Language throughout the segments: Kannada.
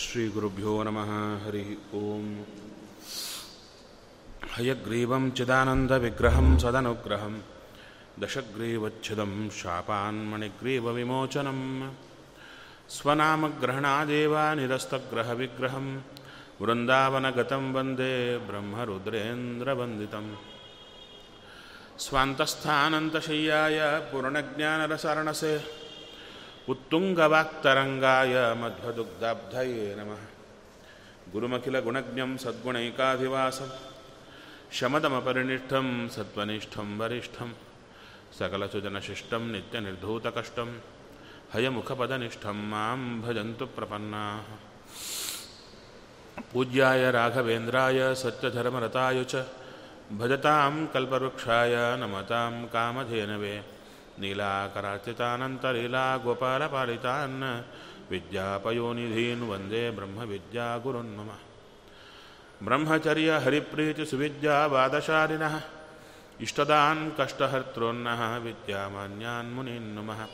श्रीगुरुभ्यो नमः, हरिः ॐ हयग्रीवं चिदानन्दविग्रहं सदनुग्रहं, दशग्रीवच्छिदं शापान्मणिग्रीवविमोचनं। स्वनामग्रहणादेव निरस्तग्रहविग्रहं वृन्दावनगतं वंदे ब्रह्मरुद्रेन्द्रवन्दितम्। स्वान्तस्थानन्तशय्याय पूर्णज्ञानरसरणसे उत्तुङ्गवाक्तरङ्गाय मध्वदुग्धाब्धये नमः। गुरुमखिलगुणज्ञं सद्गुणैकाधिवासं, शमदमपरिनिष्ठं सत्त्वनिष्ठं वरिष्ठं, सकलसुजनशिष्टं नित्यनिर्धूतकष्टं, हयमुखपदनिष्ठं माँ भजन्तु प्रपन्नाः। पूज्याय राघवेन्द्राय सत्यधर्मरताय च, भजतां कल्पवृक्षाय नमतां कामधेनवे। नीलाकरार्चितानन्तलीलागोपालपालितान् विद्यापयोनिधीन् वंदे ब्रह्मविद्यागुरुन् मम। ब्रह्मचर्यहरिप्रीतिसुविद्यावादशालिनः इष्टदान् कष्टहर्तॄन्नः, विद्यामान्यान् मुनीन् नुमः।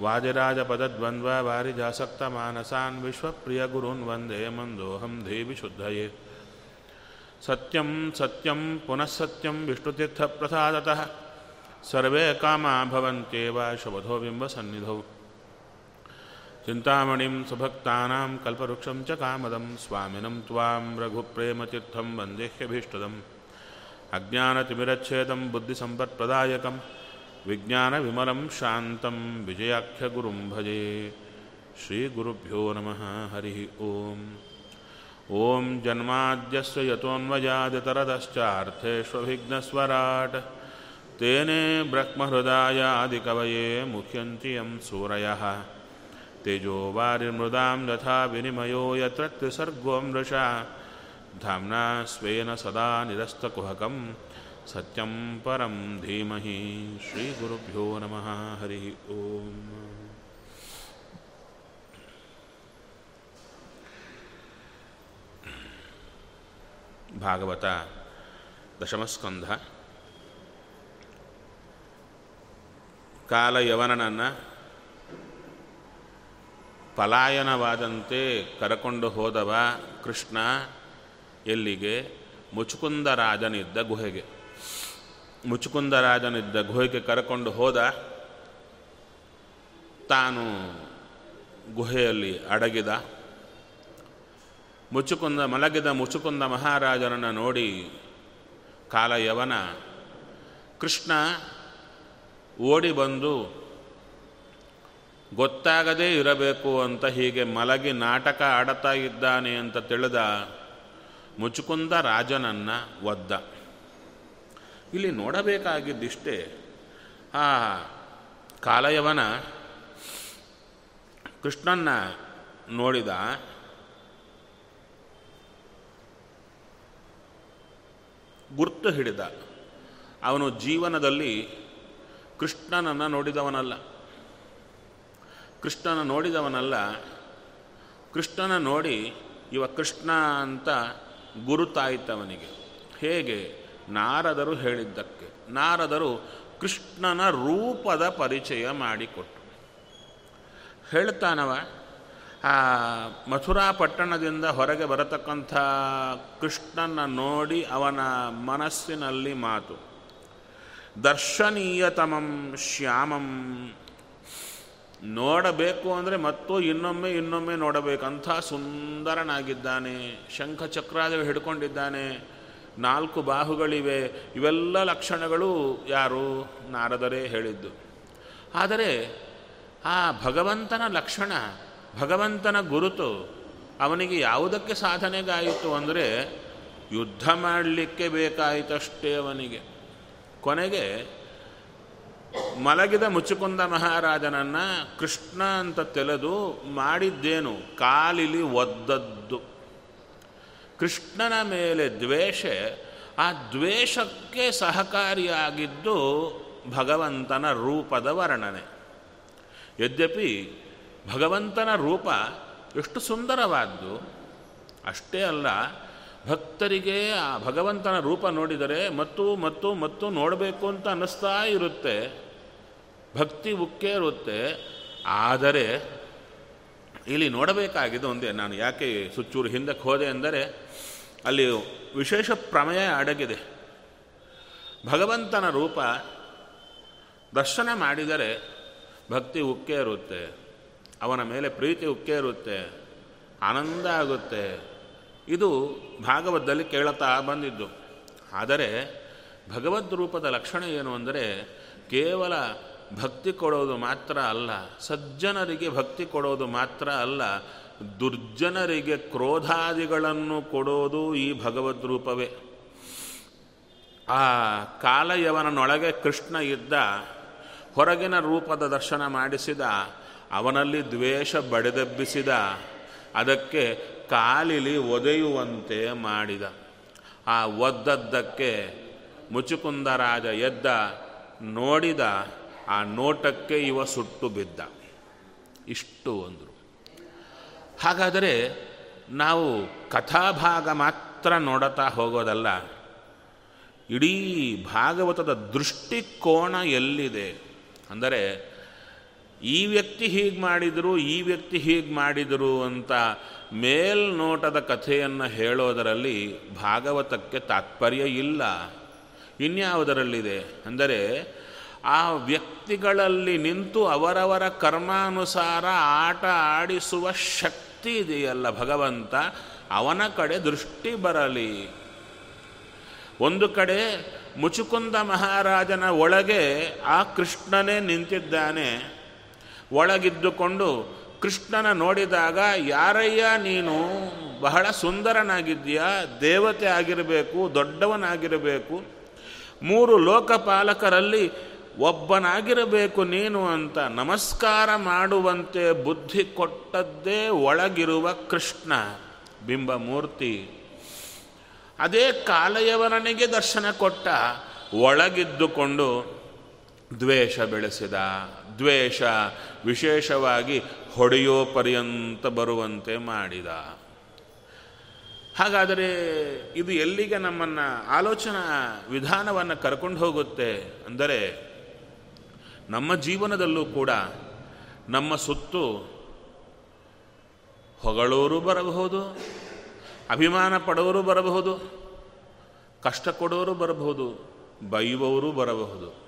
वादिराजपदद्वन्द्ववारिजासक्तमानसान् विश्वप्रियगुरून् वंदे मन्दोऽहं देविशुद्धये सत्यं सत्यं पुनः सत्यं विष्णुतीर्थप्रसादतः। सर्वे कामा भवन्त्येव शबधो बिम्बसन्निधौ। चिन्तामणिं सुभक्तानां कल्पवृक्षं च कामदं, स्वामिनं त्वां रघुप्रेमतीर्थं वन्देह्यभीष्टदम्। अज्ञानतिमिरच्छेदं बुद्धिसम्पत्प्रदायकं विज्ञानविमलं शान्तं विजयाख्यगुरुं भजे। श्रीगुरुभ्यो नमः, हरिः ओम्। ॐ जन्माद्यस्य यतोऽन्वयादितरदश्चार्थेष्वभिघ्नस्वराट्। तेने ब्रह्महृदायादिकवये मुख्यन्ति यं सूरयः। तेजो वारिर्मृदां यथा विनिमयो यत्र त्रिसर्गो मृषा धाम्ना स्वेन सदा निरस्तकुहकं सत्यं परं धीमहि श्रीगुरुभ्यो नमः। हरिः ओम्। भागवत दशमस्कन्धः। ದಶಮಸ್ಕಂಧ ಕಾಲಯವನನನ್ನು ಪಲಾಯನವಾದಂತೆ ಕರಕೊಂಡು ಹೋದವ ಕೃಷ್ಣ ಎಲ್ಲಿಗೆ? ಮುಚುಕುಂದರಾಜನಿದ್ದ ಗುಹೆಗೆ. ಮುಚುಕುಂದರಾಜನಿದ್ದ ಗುಹೆಗೆ ಕರಕೊಂಡು ಹೋದ ತಾನು ಗುಹೆಯಲ್ಲಿ ಅಡಗಿದ. ಮುಚುಕುಂದ ಮಲಗಿದ ಮುಚುಕುಂದ ಮಹಾರಾಜನನ್ನು ನೋಡಿ ಕಾಲಯವನ ಕೃಷ್ಣ ಓಡಿ ಬಂದು ಗೊತ್ತಾಗದೇ ಇರಬೇಕು ಅಂತ ಹೀಗೆ ಮಲಗಿ ನಾಟಕ ಆಡತಾ ಇದ್ದಾನೆ ಅಂತ ತಿಳಿದ ಮುಚುಕುಂದ ರಾಜನನ್ನು ಒದ್ದ. ಇಲ್ಲಿ ನೋಡಬೇಕಾಗಿದ್ದಿಷ್ಟೇ, ಆ ಕಾಲಯವನ ಕೃಷ್ಣನ್ನ ನೋಡಿದ. ಗುರ್ತು ಹಿಡಿದ. ಅವನು ಜೀವನದಲ್ಲಿ ಕೃಷ್ಣನನ್ನು ನೋಡಿದವನಲ್ಲ. ಕೃಷ್ಣನ ನೋಡಿದವನಲ್ಲ. ಕೃಷ್ಣನ ನೋಡಿ ಇವ ಕೃಷ್ಣ ಅಂತ ಗುರುತಾಯಿತವನಿಗೆ. ಹೇಗೆ? ನಾರದರು ಹೇಳಿದ್ದಕ್ಕೆ. ನಾರದರು ಕೃಷ್ಣನ ರೂಪದ ಪರಿಚಯ ಮಾಡಿಕೊಟ್ಟು ಹೇಳ್ತಾನವ, ಆ ಮಥುರಾ ಪಟ್ಟಣದಿಂದ ಹೊರಗೆ ಬರತಕ್ಕಂಥ ಕೃಷ್ಣನ ನೋಡಿ ಅವನ ಮನಸ್ಸಿನಲ್ಲಿ ಮಾತು. ದರ್ಶನೀಯತಮಂ ಶ್ಯಾಮಂ. ನೋಡಬೇಕು ಅಂದರೆ ಮತ್ತು ಇನ್ನೊಮ್ಮೆ ಇನ್ನೊಮ್ಮೆ ನೋಡಬೇಕಂಥ ಸುಂದರನಾಗಿದ್ದಾನೆ. ಶಂಖ ಚಕ್ರಾದವ ಹಿಡ್ಕೊಂಡಿದ್ದಾನೆ. ನಾಲ್ಕು ಬಾಹುಗಳಿವೆ. ಇವೆಲ್ಲ ಲಕ್ಷಣಗಳು ಯಾರು? ನಾರದರೇ ಹೇಳಿದ್ದು. ಆದರೆ ಆ ಭಗವಂತನ ಲಕ್ಷಣ, ಭಗವಂತನ ಗುರುತು ಅವನಿಗೆ ಯಾವುದಕ್ಕೆ ಸಾಧನೆಗಾಯಿತು ಅಂದರೆ ಯುದ್ಧ ಮಾಡಲಿಕ್ಕೆ ಬೇಕಾಯಿತಷ್ಟೇ ಅವನಿಗೆ. ಕೊನೆಗೆ ಮಲಗಿದ ಮುಚ್ಚುಕುಂದ ಮಹಾರಾಜನನ್ನು ಕೃಷ್ಣ ಅಂತ ತೆಲೆದು ಮಾಡಿದ್ದೇನು? ಕಾಲಿಲಿ ಒದ್ದದ್ದು. ಕೃಷ್ಣನ ಮೇಲೆ ದ್ವೇಷ, ಆ ದ್ವೇಷಕ್ಕೆ ಸಹಕಾರಿಯಾಗಿದ್ದು ಭಗವಂತನ ರೂಪದ ವರ್ಣನೆ. ಯದ್ಯಪಿ ಭಗವಂತನ ರೂಪ ಎಷ್ಟು ಸುಂದರವಾದ್ದು, ಅಷ್ಟೇ ಅಲ್ಲ ಭಕ್ತರಿಗೆ ಆ ಭಗವಂತನ ರೂಪ ನೋಡಿದರೆ ಮತ್ತು ಮತ್ತು ಮತ್ತು ನೋಡಬೇಕು ಅಂತ ಅನ್ನಿಸ್ತಾ ಇರುತ್ತೆ. ಭಕ್ತಿ ಉಕ್ಕೇ ಇರುತ್ತೆ ಆದರೆ ಇಲ್ಲಿ ನೋಡಬೇಕಾಗಿದೆ ಒಂದೇ, ನಾನು ಯಾಕೆ ಸುಚ್ಚೂರು ಹಿಂದಕ್ಕೆ ಹೋದೆ ಅಂದರೆ, ಅಲ್ಲಿ ವಿಶೇಷ ಪ್ರಮೇಯ ಅಡಗಿದೆ. ಭಗವಂತನ ರೂಪ ದರ್ಶನ ಮಾಡಿದರೆ ಭಕ್ತಿ ಉಕ್ಕೇ ಇರುತ್ತೆ ಅವನ ಮೇಲೆ ಪ್ರೀತಿ ಉಕ್ಕೇ ಇರುತ್ತೆ ಆನಂದ ಆಗುತ್ತೆ. ಇದು ಭಾಗವತದಲ್ಲಿ ಕೇಳುತ್ತಾ ಬಂದಿದ್ದು. ಆದರೆ ಭಗವದ್ ರೂಪದ ಲಕ್ಷಣ ಏನು ಅಂದರೆ ಕೇವಲ ಭಕ್ತಿ ಕೊಡೋದು ಮಾತ್ರ ಅಲ್ಲ, ಸಜ್ಜನರಿಗೆ ಭಕ್ತಿ ಕೊಡೋದು ಮಾತ್ರ ಅಲ್ಲ, ದುರ್ಜನರಿಗೆ ಕ್ರೋಧಾದಿಗಳನ್ನು ಕೊಡೋದು ಈ ಭಗವದ್ ರೂಪವೇ. ಆ ಕಾಲಯವನನೊಳಗೆ ಕೃಷ್ಣ ಇದ್ದ, ಹೊರಗಿನ ರೂಪದ ದರ್ಶನ ಮಾಡಿಸಿದ, ಅವನಲ್ಲಿ ದ್ವೇಷ ಬಡಿದೆಬ್ಬಿಸಿದ, ಅದಕ್ಕೆ ಕಾಲಿಲಿ ಒದೆಯುವಂತೆ ಮಾಡಿದ. ಆ ಒದ್ದದ್ದಕ್ಕೆ ಮುಚುಕುಂದರಾಜ ಎದ್ದ, ನೋಡಿದ, ಆ ನೋಟಕ್ಕೆ ಇವ ಸುಟ್ಟು ಬಿದ್ದ. ಇಷ್ಟು ಅಂದರು. ಹಾಗಾದರೆ ನಾವು ಕಥಾಭಾಗ ಮಾತ್ರ ನೋಡುತ್ತಾ ಹೋಗೋದಲ್ಲ, ಇಡೀ ಭಾಗವತದ ದೃಷ್ಟಿಕೋನ ಎಲ್ಲಿದೆ? ಅಂದರೆ ಈ ವ್ಯಕ್ತಿ ಹೀಗೆ ಮಾಡಿದರು, ಈ ವ್ಯಕ್ತಿ ಹೀಗೆ ಮಾಡಿದರು ಅಂತ ಮೇಲ್ನೋಟದ ಕಥೆಯನ್ನು ಹೇಳೋದರಲ್ಲಿ ಭಾಗವತಕ್ಕೆ ತಾತ್ಪರ್ಯ ಇಲ್ಲ. ಇನ್ಯಾವುದರಲ್ಲಿದೆ? ಅಂದರೆ ಆ ವ್ಯಕ್ತಿಗಳಲ್ಲಿ ನಿಂತು ಅವರವರ ಕರ್ಮಾನುಸಾರ ಆಟ ಆಡಿಸುವ ಶಕ್ತಿ ಇದೆಯಲ್ಲ ಭಗವಂತ, ಅವನ ಕಡೆ ದೃಷ್ಟಿ ಬರಲಿ. ಒಂದು ಕಡೆ ಮುಚುಕುಂದ ಮಹಾರಾಜನ ಒಳಗೆ ಆ ಕೃಷ್ಣನೇ ನಿಂತಿದ್ದಾನೆ. ಒಳಗಿದ್ದುಕೊಂಡು ಕೃಷ್ಣನ ನೋಡಿದಾಗ, ಯಾರಯ್ಯ, ನೀನು ಬಹಳ ಸುಂದರನಾಗಿದ್ದೀಯಾ, ದೇವತೆ ಆಗಿರಬೇಕು, ದೊಡ್ಡವನಾಗಿರಬೇಕು. ಮೂರು ಲೋಕಪಾಲಕರಲ್ಲಿ ಒಬ್ಬನಾಗಿರಬೇಕು ನೀನು ಅಂತ ನಮಸ್ಕಾರ ಮಾಡುವಂತೆ ಬುದ್ಧಿ ಕೊಟ್ಟದ್ದೇ ಒಳಗಿರುವ ಕೃಷ್ಣ. ಬಿಂಬಮೂರ್ತಿ ಅದೇ ಕಾಲಯವನನಿಗೆ ದರ್ಶನ ಕೊಟ್ಟ, ಒಳಗಿದ್ದುಕೊಂಡು ದ್ವೇಷ ಬೆಳೆಸಿದ. ದ್ವೇಷ ವಿಶೇಷವಾಗಿ ಹೊಡೆಯೋ ಪರ್ಯಂತ ಬರುವಂತೆ ಮಾಡಿದ. ಹಾಗಾದರೆ ಇದು ಎಲ್ಲಿಗೆ ನಮ್ಮನ್ನು ಆಲೋಚನಾ ವಿಧಾನವನ್ನು ಕರ್ಕೊಂಡು ಹೋಗುತ್ತೆ ಅಂದರೆ ನಮ್ಮ ಜೀವನದಲ್ಲೂ ಕೂಡ ನಮ್ಮ ಸುತ್ತು ಹೊಗಳೋರು ಬರಬಹುದು, ಅಭಿಮಾನ ಪಡೋರು ಬರಬಹುದು, ಕಷ್ಟ ಕೊಡೋರು ಬರಬಹುದು, ಬೈಯುವವರು ಬರಬಹುದು.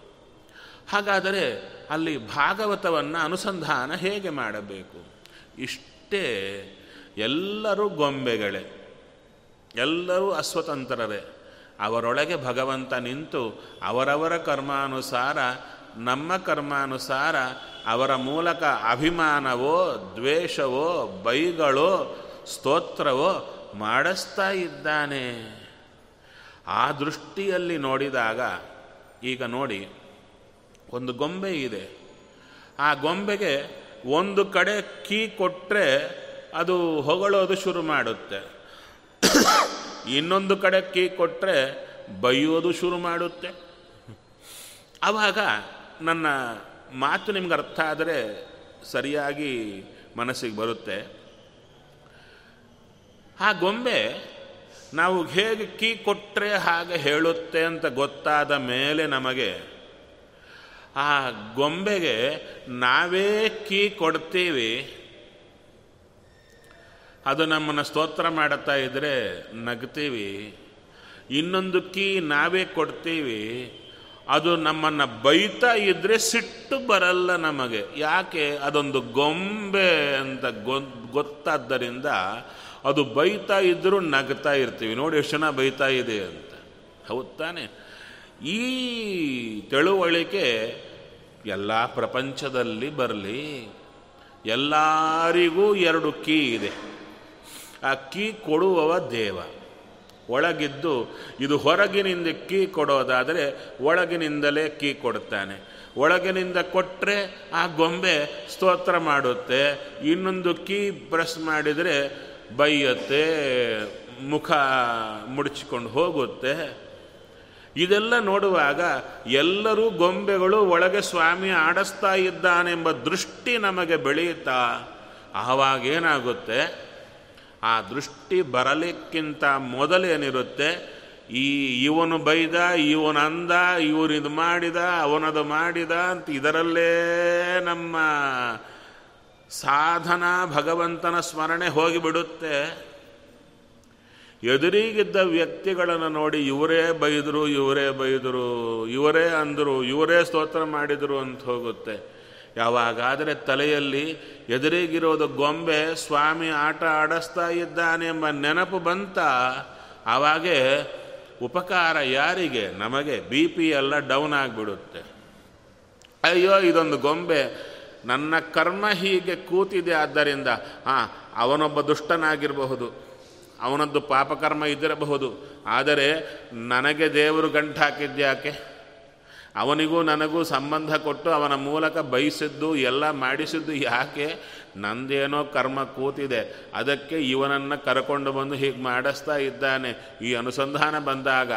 ಹಾಗಾದರೆ ಅಲ್ಲಿ ಭಾಗವತವನ್ನು ಅನುಸಂಧಾನ ಹೇಗೆ ಮಾಡಬೇಕು? ಇಷ್ಟೇ ಎಲ್ಲರೂ ಗೊಂಬೆಗಳೇ. ಎಲ್ಲರೂ ಅಸ್ವತಂತ್ರರೇ. ಅವರೊಳಗೆ ಭಗವಂತ ನಿಂತು ಅವರವರ ಕರ್ಮಾನುಸಾರ, ನಮ್ಮ ಕರ್ಮಾನುಸಾರ, ಅವರ ಮೂಲಕ ಅಭಿಮಾನವೋ, ದ್ವೇಷವೋ, ಬೈಗಳೋ, ಸ್ತೋತ್ರವೋ ಮಾಡಿಸ್ತಾ ಇದ್ದಾನೆ. ಆ ದೃಷ್ಟಿಯಲ್ಲಿ ನೋಡಿದಾಗ, ಈಗ ನೋಡಿ ಒಂದು ಗೊಂಬೆ ಇದೆ. ಆ ಗೊಂಬೆಗೆ ಒಂದು ಕಡೆ ಕೀ ಕೊಟ್ಟರೆ ಅದು ಹೊಗಳೋದು ಶುರು ಮಾಡುತ್ತೆ. ಇನ್ನೊಂದು ಕಡೆ ಕೀ ಕೊಟ್ಟರೆ ಬೈಯೋದು ಶುರು ಮಾಡುತ್ತೆ. ಆವಾಗ ನನ್ನ ಮಾತು ನಿಮ್ಗೆ ಅರ್ಥ ಆದರೆ ಸರಿಯಾಗಿ ಮನಸ್ಸಿಗೆ ಬರುತ್ತೆ. ಆ ಗೊಂಬೆ ನಾವು ಹೇಗೆ ಕೀ ಕೊಟ್ಟರೆ ಹಾಗೆ ಹೇಳುತ್ತೆ ಅಂತ ಗೊತ್ತಾದ ಮೇಲೆ ನಮಗೆ ಆ ಗೊಂಬೆಗೆ ನಾವೇ ಕೀ ಕೊಡ್ತೀವಿ. ಅದು ನಮ್ಮನ್ನು ಸ್ತೋತ್ರ ಮಾಡುತ್ತಾ ಇದ್ದರೆ ನಗ್ತೀವಿ. ಇನ್ನೊಂದು ಕೀ ನಾವೇ ಕೊಡ್ತೀವಿ. ಅದು ನಮ್ಮನ್ನು ಬೈತಾ ಇದ್ದರೆ ಸಿಟ್ಟು ಬರಲ್ಲ ನಮಗೆ. ಯಾಕೆ? ಅದೊಂದು ಗೊಂಬೆ ಅಂತ ಗೊತ್ತಾದ್ದರಿಂದ ಅದು ಬೈತಾ ಇದ್ದರೂ ನಗ್ತಾ ಇರ್ತೀವಿ. ನೋಡಿ ಎಷ್ಟು ಜನ ಬೈತಾ ಇದೆ ಅಂತ. ಹೌದು ತಾನೆ? ಈ ತಿಳುವಳಿಕೆ ಎಲ್ಲ ಪ್ರಪಂಚದಲ್ಲಿ ಬರಲಿ, ಎಲ್ಲರಿಗೂ ಎರಡು ಕೀ ಇದೆ. ಆ ಕೀ ಕೊಡುವವ ದೇವ. ಒಳಗಿದ್ದು, ಇದು ಹೊರಗಿನಿಂದ ಕೀ ಕೊಡೋದಾದರೆ ಒಳಗಿನಿಂದಲೇ ಕೀ ಕೊಡ್ತಾನೆ ಒಳಗಿನಿಂದ ಕೊಟ್ಟರೆ ಆ ಗೊಂಬೆ ಸ್ತೋತ್ರ ಮಾಡುತ್ತೆ, ಇನ್ನೊಂದು ಕೀ ಪ್ರೆಸ್ ಮಾಡಿದರೆ ಬೈಯುತ್ತೆ, ಮುಖ ಮುಡಿಚಿಕೊಂಡು ಹೋಗುತ್ತೆ. ಇದೆಲ್ಲ ನೋಡುವಾಗ ಎಲ್ಲರೂ ಗೊಂಬೆಗಳು ಒಳಗೆ ಸ್ವಾಮಿ ಆಡಿಸ್ತಾ ಇದ್ದಾನೆಂಬ ದೃಷ್ಟಿ ನಮಗೆ ಬೆಳೆಯುತ್ತಾ? ಆವಾಗೇನಾಗುತ್ತೆ ಆ ದೃಷ್ಟಿ ಬರಲಿಕ್ಕಿಂತ ಮೊದಲೇನಿರುತ್ತೆ? ಈ ಇವನು ಬೈದ, ಇವನು ಅಂದ ಇವನಿದು ಮಾಡಿದ, ಅವನದು ಮಾಡಿದ ಅಂತ ಇದರಲ್ಲೇ ನಮ್ಮ ಸಾಧನಾ ಭಗವಂತನ ಸ್ಮರಣೆ ಹೋಗಿಬಿಡುತ್ತೆ. ಎದುರಿಗಿದ್ದ ವ್ಯಕ್ತಿಗಳನ್ನು ನೋಡಿ ಇವರೇ ಬೈದರು ಇವರೇ ಬೈದರು, ಇವರೇ ಅಂದರು, ಇವರೇ ಸ್ತೋತ್ರ ಮಾಡಿದರು ಅಂತ ಹೋಗುತ್ತೆ. ಯಾವಾಗಾದರೆ ತಲೆಯಲ್ಲಿ ಎದುರಿಗಿರೋದು ಗೊಂಬೆ, ಸ್ವಾಮಿ ಆಟ ಆಡಿಸ್ತಾ ಇದ್ದಾನೆ ಎಂಬ ನೆನಪು ಬಂತ, ಆವಾಗೇ ಉಪಕಾರ ಯಾರಿಗೆ? ನಮಗೆ ಬಿ ಪಿ ಎಲ್ಲ ಡೌನ್ ಆಗಿಬಿಡುತ್ತೆ. ಅಯ್ಯೋ, ಇದೊಂದು ಗೊಂಬೆ. ನನ್ನ ಕರ್ಮ ಹೀಗೆ ಕೂತಿದೆ, ಆದ್ದರಿಂದ ಹಾಂ ಅವನೊಬ್ಬ ದುಷ್ಟನಾಗಿರಬಹುದು. ಅವನದ್ದು ಪಾಪಕರ್ಮ ಇದ್ದಿರಬಹುದು. ಆದರೆ ನನಗೆ ದೇವರು ಗಂಟು ಹಾಕಿದ್ಯಾಕೆ ಅವನಿಗೂ ನನಗೂ ಸಂಬಂಧ ಕೊಟ್ಟು ಅವನ ಮೂಲಕ ಬಯಸಿದ್ದು, ಎಲ್ಲ ಮಾಡಿಸಿದ್ದು ಯಾಕೆ? ನಂದೇನೋ ಕರ್ಮ ಕೂತಿದೆ. ಅದಕ್ಕೆ ಇವನನ್ನು ಕರ್ಕೊಂಡು ಬಂದು ಹೀಗೆ ಮಾಡಿಸ್ತಾ ಇದ್ದಾನೆ. ಈ ಅನುಸಂಧಾನ ಬಂದಾಗ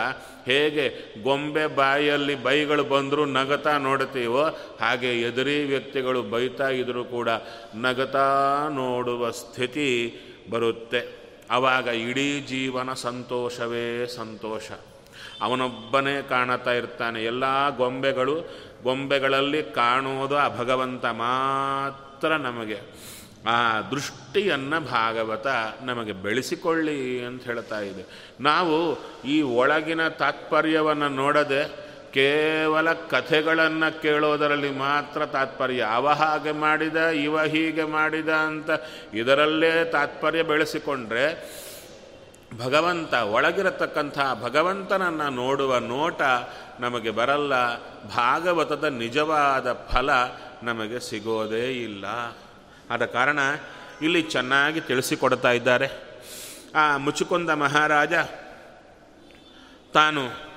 ಹೇಗೆ ಗೊಂಬೆ ಬಾಯಲ್ಲಿ ಬೈಗಳು ಬಂದರೂ ನಗತಾ ನೋಡ್ತೀವೋ ಹಾಗೆ ಎದುರಿ ವ್ಯಕ್ತಿಗಳು ಬೈತಾ ಇದ್ದರೂ ಕೂಡ ನಗತಾ ನೋಡುವ ಸ್ಥಿತಿ ಬರುತ್ತೆ. ಆವಾಗ ಇಡೀ ಜೀವನ ಸಂತೋಷವೇ ಸಂತೋಷ. ಅವನೊಬ್ಬನೇ ಕಾಣುತ್ತಾ ಇರ್ತಾನೆ. ಎಲ್ಲ ಗೊಂಬೆಗಳು, ಗೊಂಬೆಗಳಲ್ಲಿ ಕಾಣೋದು ಆ ಭಗವಂತ ಮಾತ್ರ ನಮಗೆ. ಆ ದೃಷ್ಟಿಯನ್ನು ಭಾಗವತ ನಮಗೆ ಬೆಳೆಸಿಕೊಳ್ಳಿ ಅಂತ ಹೇಳ್ತಾ ಇದೆ. ನಾವು ಈ ಒಳಗಿನ ತಾತ್ಪರ್ಯವನ್ನು ನೋಡದೆ ಕೇವಲ ಕಥೆಗಳನ್ನು ಕೇಳೋದರಲ್ಲಿ ಮಾತ್ರ ತಾತ್ಪರ್ಯ. ಅವ ಹಾಗೆ ಮಾಡಿದ, ಇವ ಹೀಗೆ ಮಾಡಿದ ಅಂತ ಇದರಲ್ಲೇ ತಾತ್ಪರ್ಯ ಬೆಳೆಸಿಕೊಂಡ್ರೆ ಭಗವಂತ ಒಳಗಿರತಕ್ಕಂಥ ಭಗವಂತನನ್ನು ನೋಡುವ ನೋಟ ನಮಗೆ ಬರಲ್ಲ. ಭಾಗವತದ ನಿಜವಾದ ಫಲ ನಮಗೆ ಸಿಗೋದೇ ಇಲ್ಲ. ಆದ ಕಾರಣ ಇಲ್ಲಿ ಚೆನ್ನಾಗಿ ತಿಳಿಸಿಕೊಡ್ತಾ ಇದ್ದಾರೆ. ಆ ಮುಚುಕುಂದ ಮಹಾರಾಜ ತಾನು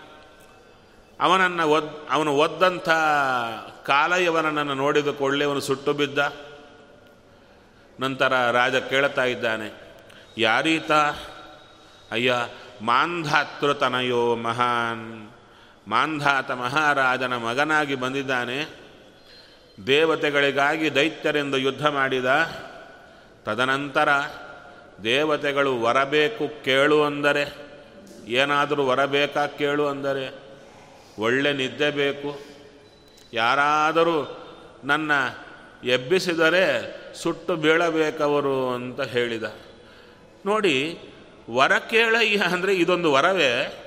ಅವನನ್ನು ಒದ್, ಅವನು ಒದ್ದಂಥ ಕಾಲಯವನನ್ನು ನೋಡಿದ ಕೊಳ್ಳೆ ಅವನು ಸುಟ್ಟು ಬಿದ್ದ. ನಂತರ ರಾಜ ಕೇಳ್ತಾ ಇದ್ದಾನೆ, ಯಾರೀತ? ಅಯ್ಯ, ಮಾಂಧಾತೃತನಯೋ ಮಹಾನ್. ಮಾಂಧಾತ ಮಹಾರಾಜನ ಮಗನಾಗಿ ಬಂದಿದ್ದಾನೆ. ದೇವತೆಗಳಿಗಾಗಿ ದೈತ್ಯರೆಂದು ಯುದ್ಧ ಮಾಡಿದ. ತದನಂತರ ದೇವತೆಗಳು ವರಬೇಕು ಕೇಳು ಅಂದರೆ, ಏನಾದರೂ ವರಬೇಕಾ ಕೇಳು ಅಂದರೆ ಒಳ್ಳೆ ನಿದ್ದೆ ಬೇಕು. ಯಾರಾದರೂ ನನ್ನ ಎಬ್ಬಿಸಿದರೆ ಸುಟ್ಟು ಬೀಳಬೇಕವರು ಅಂತ ಹೇಳಿದ. ನೋಡಿ, ವರ ಕೇಳಯ್ಯ ಅಂದರೆ ಇದೊಂದು ವರವೇ.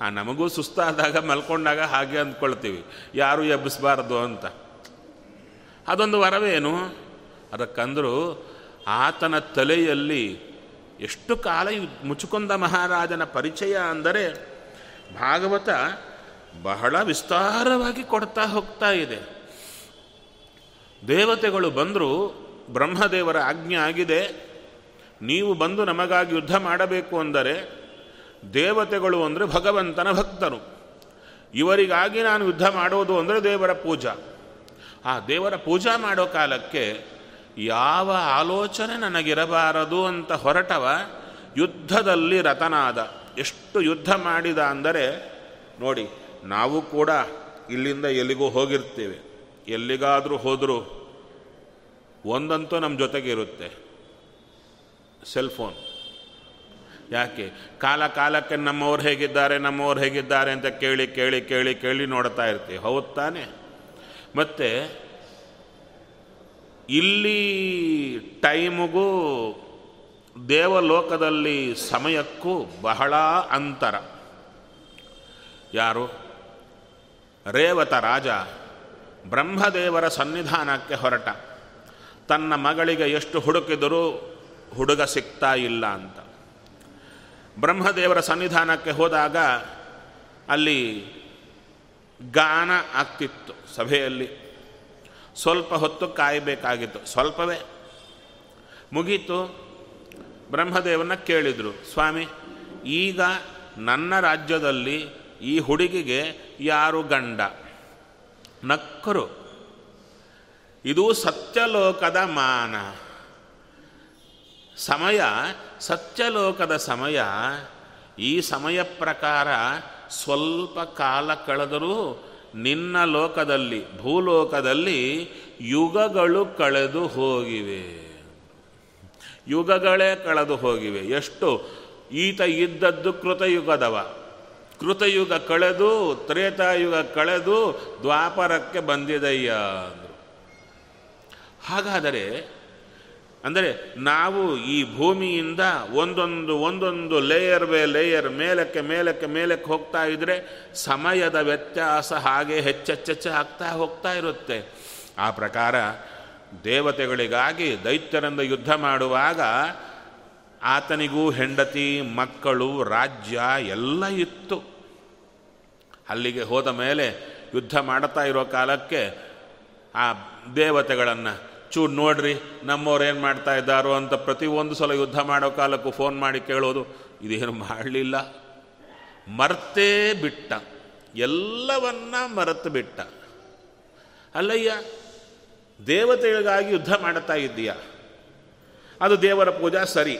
ಆ, ನಮಗೂ ಸುಸ್ತಾದಾಗ, ಮಲ್ಕೊಂಡಾಗ ಹಾಗೆ ಅಂದ್ಕೊಳ್ತೀವಿ. ಯಾರು ಎಬ್ಬಿಸಬಾರ್ದು ಅಂತ. ಅದೊಂದು ವರವೇನು? ಅದಕ್ಕಂದರೂ ಆತನ ತಲೆಯಲ್ಲಿ ಎಷ್ಟು ಕಾಲ ಮುಚುಕೊಂದ ಮಹಾರಾಜನ ಪರಿಚಯ ಅಂದರೆ ಭಾಗವತ ಬಹಳ ವಿಸ್ತಾರವಾಗಿ ಕೊಡ್ತಾ ಹೋಗ್ತಾ ಇದೆ. ದೇವತೆಗಳು ಬಂದರೂ, ಬ್ರಹ್ಮದೇವರ ಆಜ್ಞೆ ಆಗಿದೆ, ನೀವು ಬಂದು ನಮಗಾಗಿ ಯುದ್ಧ ಮಾಡಬೇಕು ಅಂದರೆ, ದೇವತೆಗಳು ಅಂದರೆ ಭಗವಂತನ ಭಕ್ತರು. ಇವರಿಗಾಗಿ ನಾನು ಯುದ್ಧ ಮಾಡೋದು ಅಂದರೆ ದೇವರ ಪೂಜಾ. ಆ ದೇವರ ಪೂಜಾ ಮಾಡೋ ಕಾಲಕ್ಕೆ ಯಾವ ಆಲೋಚನೆ ನನಗಿರಬಾರದು ಅಂತ ಹೊರಟವ ಯುದ್ಧದಲ್ಲಿ ರತನಾದ. ಎಷ್ಟು ಯುದ್ಧ ಮಾಡಿದ ಅಂದರೆ, ನೋಡಿ, ನಾವು ಕೂಡ ಇಲ್ಲಿಂದ ಎಲ್ಲಿಗೂ ಹೋಗಿರ್ತೇವೆ. ಎಲ್ಲಿಗಾದರೂ ಹೋದರೂ ಒಂದಂತೂ ನಮ್ಮ ಜೊತೆಗೆ ಇರುತ್ತೆ. ಸೆಲ್ ಫೋನ್ ಯಾಕೆ? ಕಾಲ ಕಾಲಕ್ಕೆ ನಮ್ಮವ್ರು ಹೇಗಿದ್ದಾರೆ ನಮ್ಮವ್ರು ಹೇಗಿದ್ದಾರೆ ಅಂತ ಕೇಳಿ ಕೇಳಿ ಕೇಳಿ ಕೇಳಿ ನೋಡ್ತಾ ಇರ್ತೀವಿ. ಹೌದು ತಾನೆ? ಮತ್ತು ಇಲ್ಲಿ ಟೈಮಿಗೂ ದೇವಲೋಕದಲ್ಲಿ ಸಮಯಕ್ಕೂ ಬಹಳ ಅಂತರ. ಯಾರು? ರೇವತ ರಾಜ ಬ್ರಹ್ಮದೇವರ ಸನ್ನಿಧಾನಕ್ಕೆ ಹೊರಟ. ತನ್ನ ಮಗಳಿಗೆ ಎಷ್ಟು ಹುಡುಕಿದರೂ ಹುಡುಗ ಸಿಗ್ತಾ ಇಲ್ಲ ಅಂತ. ಬ್ರಹ್ಮದೇವರ ಸನ್ನಿಧಾನಕ್ಕೆ ಹೋದಾಗ ಅಲ್ಲಿ ಗಾನ ಆಗ್ತಿತ್ತು ಸಭೆಯಲ್ಲಿ. ಸ್ವಲ್ಪ ಹೊತ್ತು ಕಾಯಬೇಕಾಗಿತ್ತು. ಸ್ವಲ್ಪವೇ ಮುಗೀತು. ಬ್ರಹ್ಮದೇವನ ಕೇಳಿದರು, ಸ್ವಾಮಿ, ಈಗ ನನ್ನ ರಾಜ್ಯದಲ್ಲಿ ಈ ಹುಡುಗಿಗೆ ಯಾರು ಗಂಡ? ನಕ್ಕರು, ಇದು ಸತ್ಯಲೋಕದ ಮಾನ. ಸಮಯ, ಸತ್ಯಲೋಕದ ಸಮಯ. ಈ ಸಮಯ ಪ್ರಕಾರ ಸ್ವಲ್ಪ ಕಾಲ ಕಳೆದರೂ ನಿನ್ನ ಲೋಕದಲ್ಲಿ, ಭೂಲೋಕದಲ್ಲಿ ಯುಗಗಳು ಕಳೆದು ಹೋಗಿವೆ. ಯುಗಗಳೇ ಕಳೆದು ಹೋಗಿವೆ. ಎಷ್ಟು? ಈತ ಇದ್ದದ್ದು ಕೃತಯುಗದವ. ಕೃತಯುಗ ಕಳೆದು, ತ್ರೇತಾಯುಗ ಕಳೆದು ದ್ವಾಪರಕ್ಕೆ ಬಂದಿದಯ್ಯ ಹಾಗಾದರೆ, ಅಂದರೆ ನಾವು ಈ ಭೂಮಿಯಿಂದ ಒಂದೊಂದು ಒಂದೊಂದು ಲೇಯರ್ ಬೈ ಲೇಯರ್ ಮೇಲಕ್ಕೆ ಮೇಲಕ್ಕೆ ಮೇಲಕ್ಕೆ ಹೋಗ್ತಾ ಇದ್ದರೆ ಸಮಯದ ವ್ಯತ್ಯಾಸ ಹಾಗೆ ಹೆಚ್ಚೆಚ್ಚೆಚ್ಚ ಆಗ್ತಾ ಹೋಗ್ತಾ ಇರುತ್ತೆ. ಆ ಪ್ರಕಾರ ದೇವತೆಗಳಿಗಾಗಿ ದೈತ್ಯರಿಂದ ಯುದ್ಧ ಮಾಡುವಾಗ ಆತನಿಗೂ ಹೆಂಡತಿ, ಮಕ್ಕಳು, ರಾಜ್ಯ ಎಲ್ಲ ಇತ್ತು. ಅಲ್ಲಿಗೆ ಹೋದ ಮೇಲೆ ಯುದ್ಧ ಮಾಡುತ್ತಾ ಇರೋ ಕಾಲಕ್ಕೆ ಆ ದೇವತೆಗಳನ್ನು ಚೂರು ನೋಡ್ರಿ, ನಮ್ಮವ್ರು ಏನು ಮಾಡ್ತಾ ಇದ್ದಾರೋ ಅಂತ ಪ್ರತಿಯೊಂದು ಸಲ ಯುದ್ಧ ಮಾಡೋ ಕಾಲಕ್ಕೂ ಫೋನ್ ಮಾಡಿ ಕೇಳೋದು, ಇದೇನು ಮಾಡಲಿಲ್ಲ. ಮರ್ತೇ ಬಿಟ್ಟ. ಎಲ್ಲವನ್ನ ಮರೆತು ಬಿಟ್ಟ. ಅಲ್ಲಯ್ಯ ದೇವತೆಗಳಿಗಾಗಿ ಯುದ್ಧ ಮಾಡುತ್ತಾ ಇದ್ದೀಯ? ಅದು ದೇವರ ಪೂಜಾ ಸರಿ.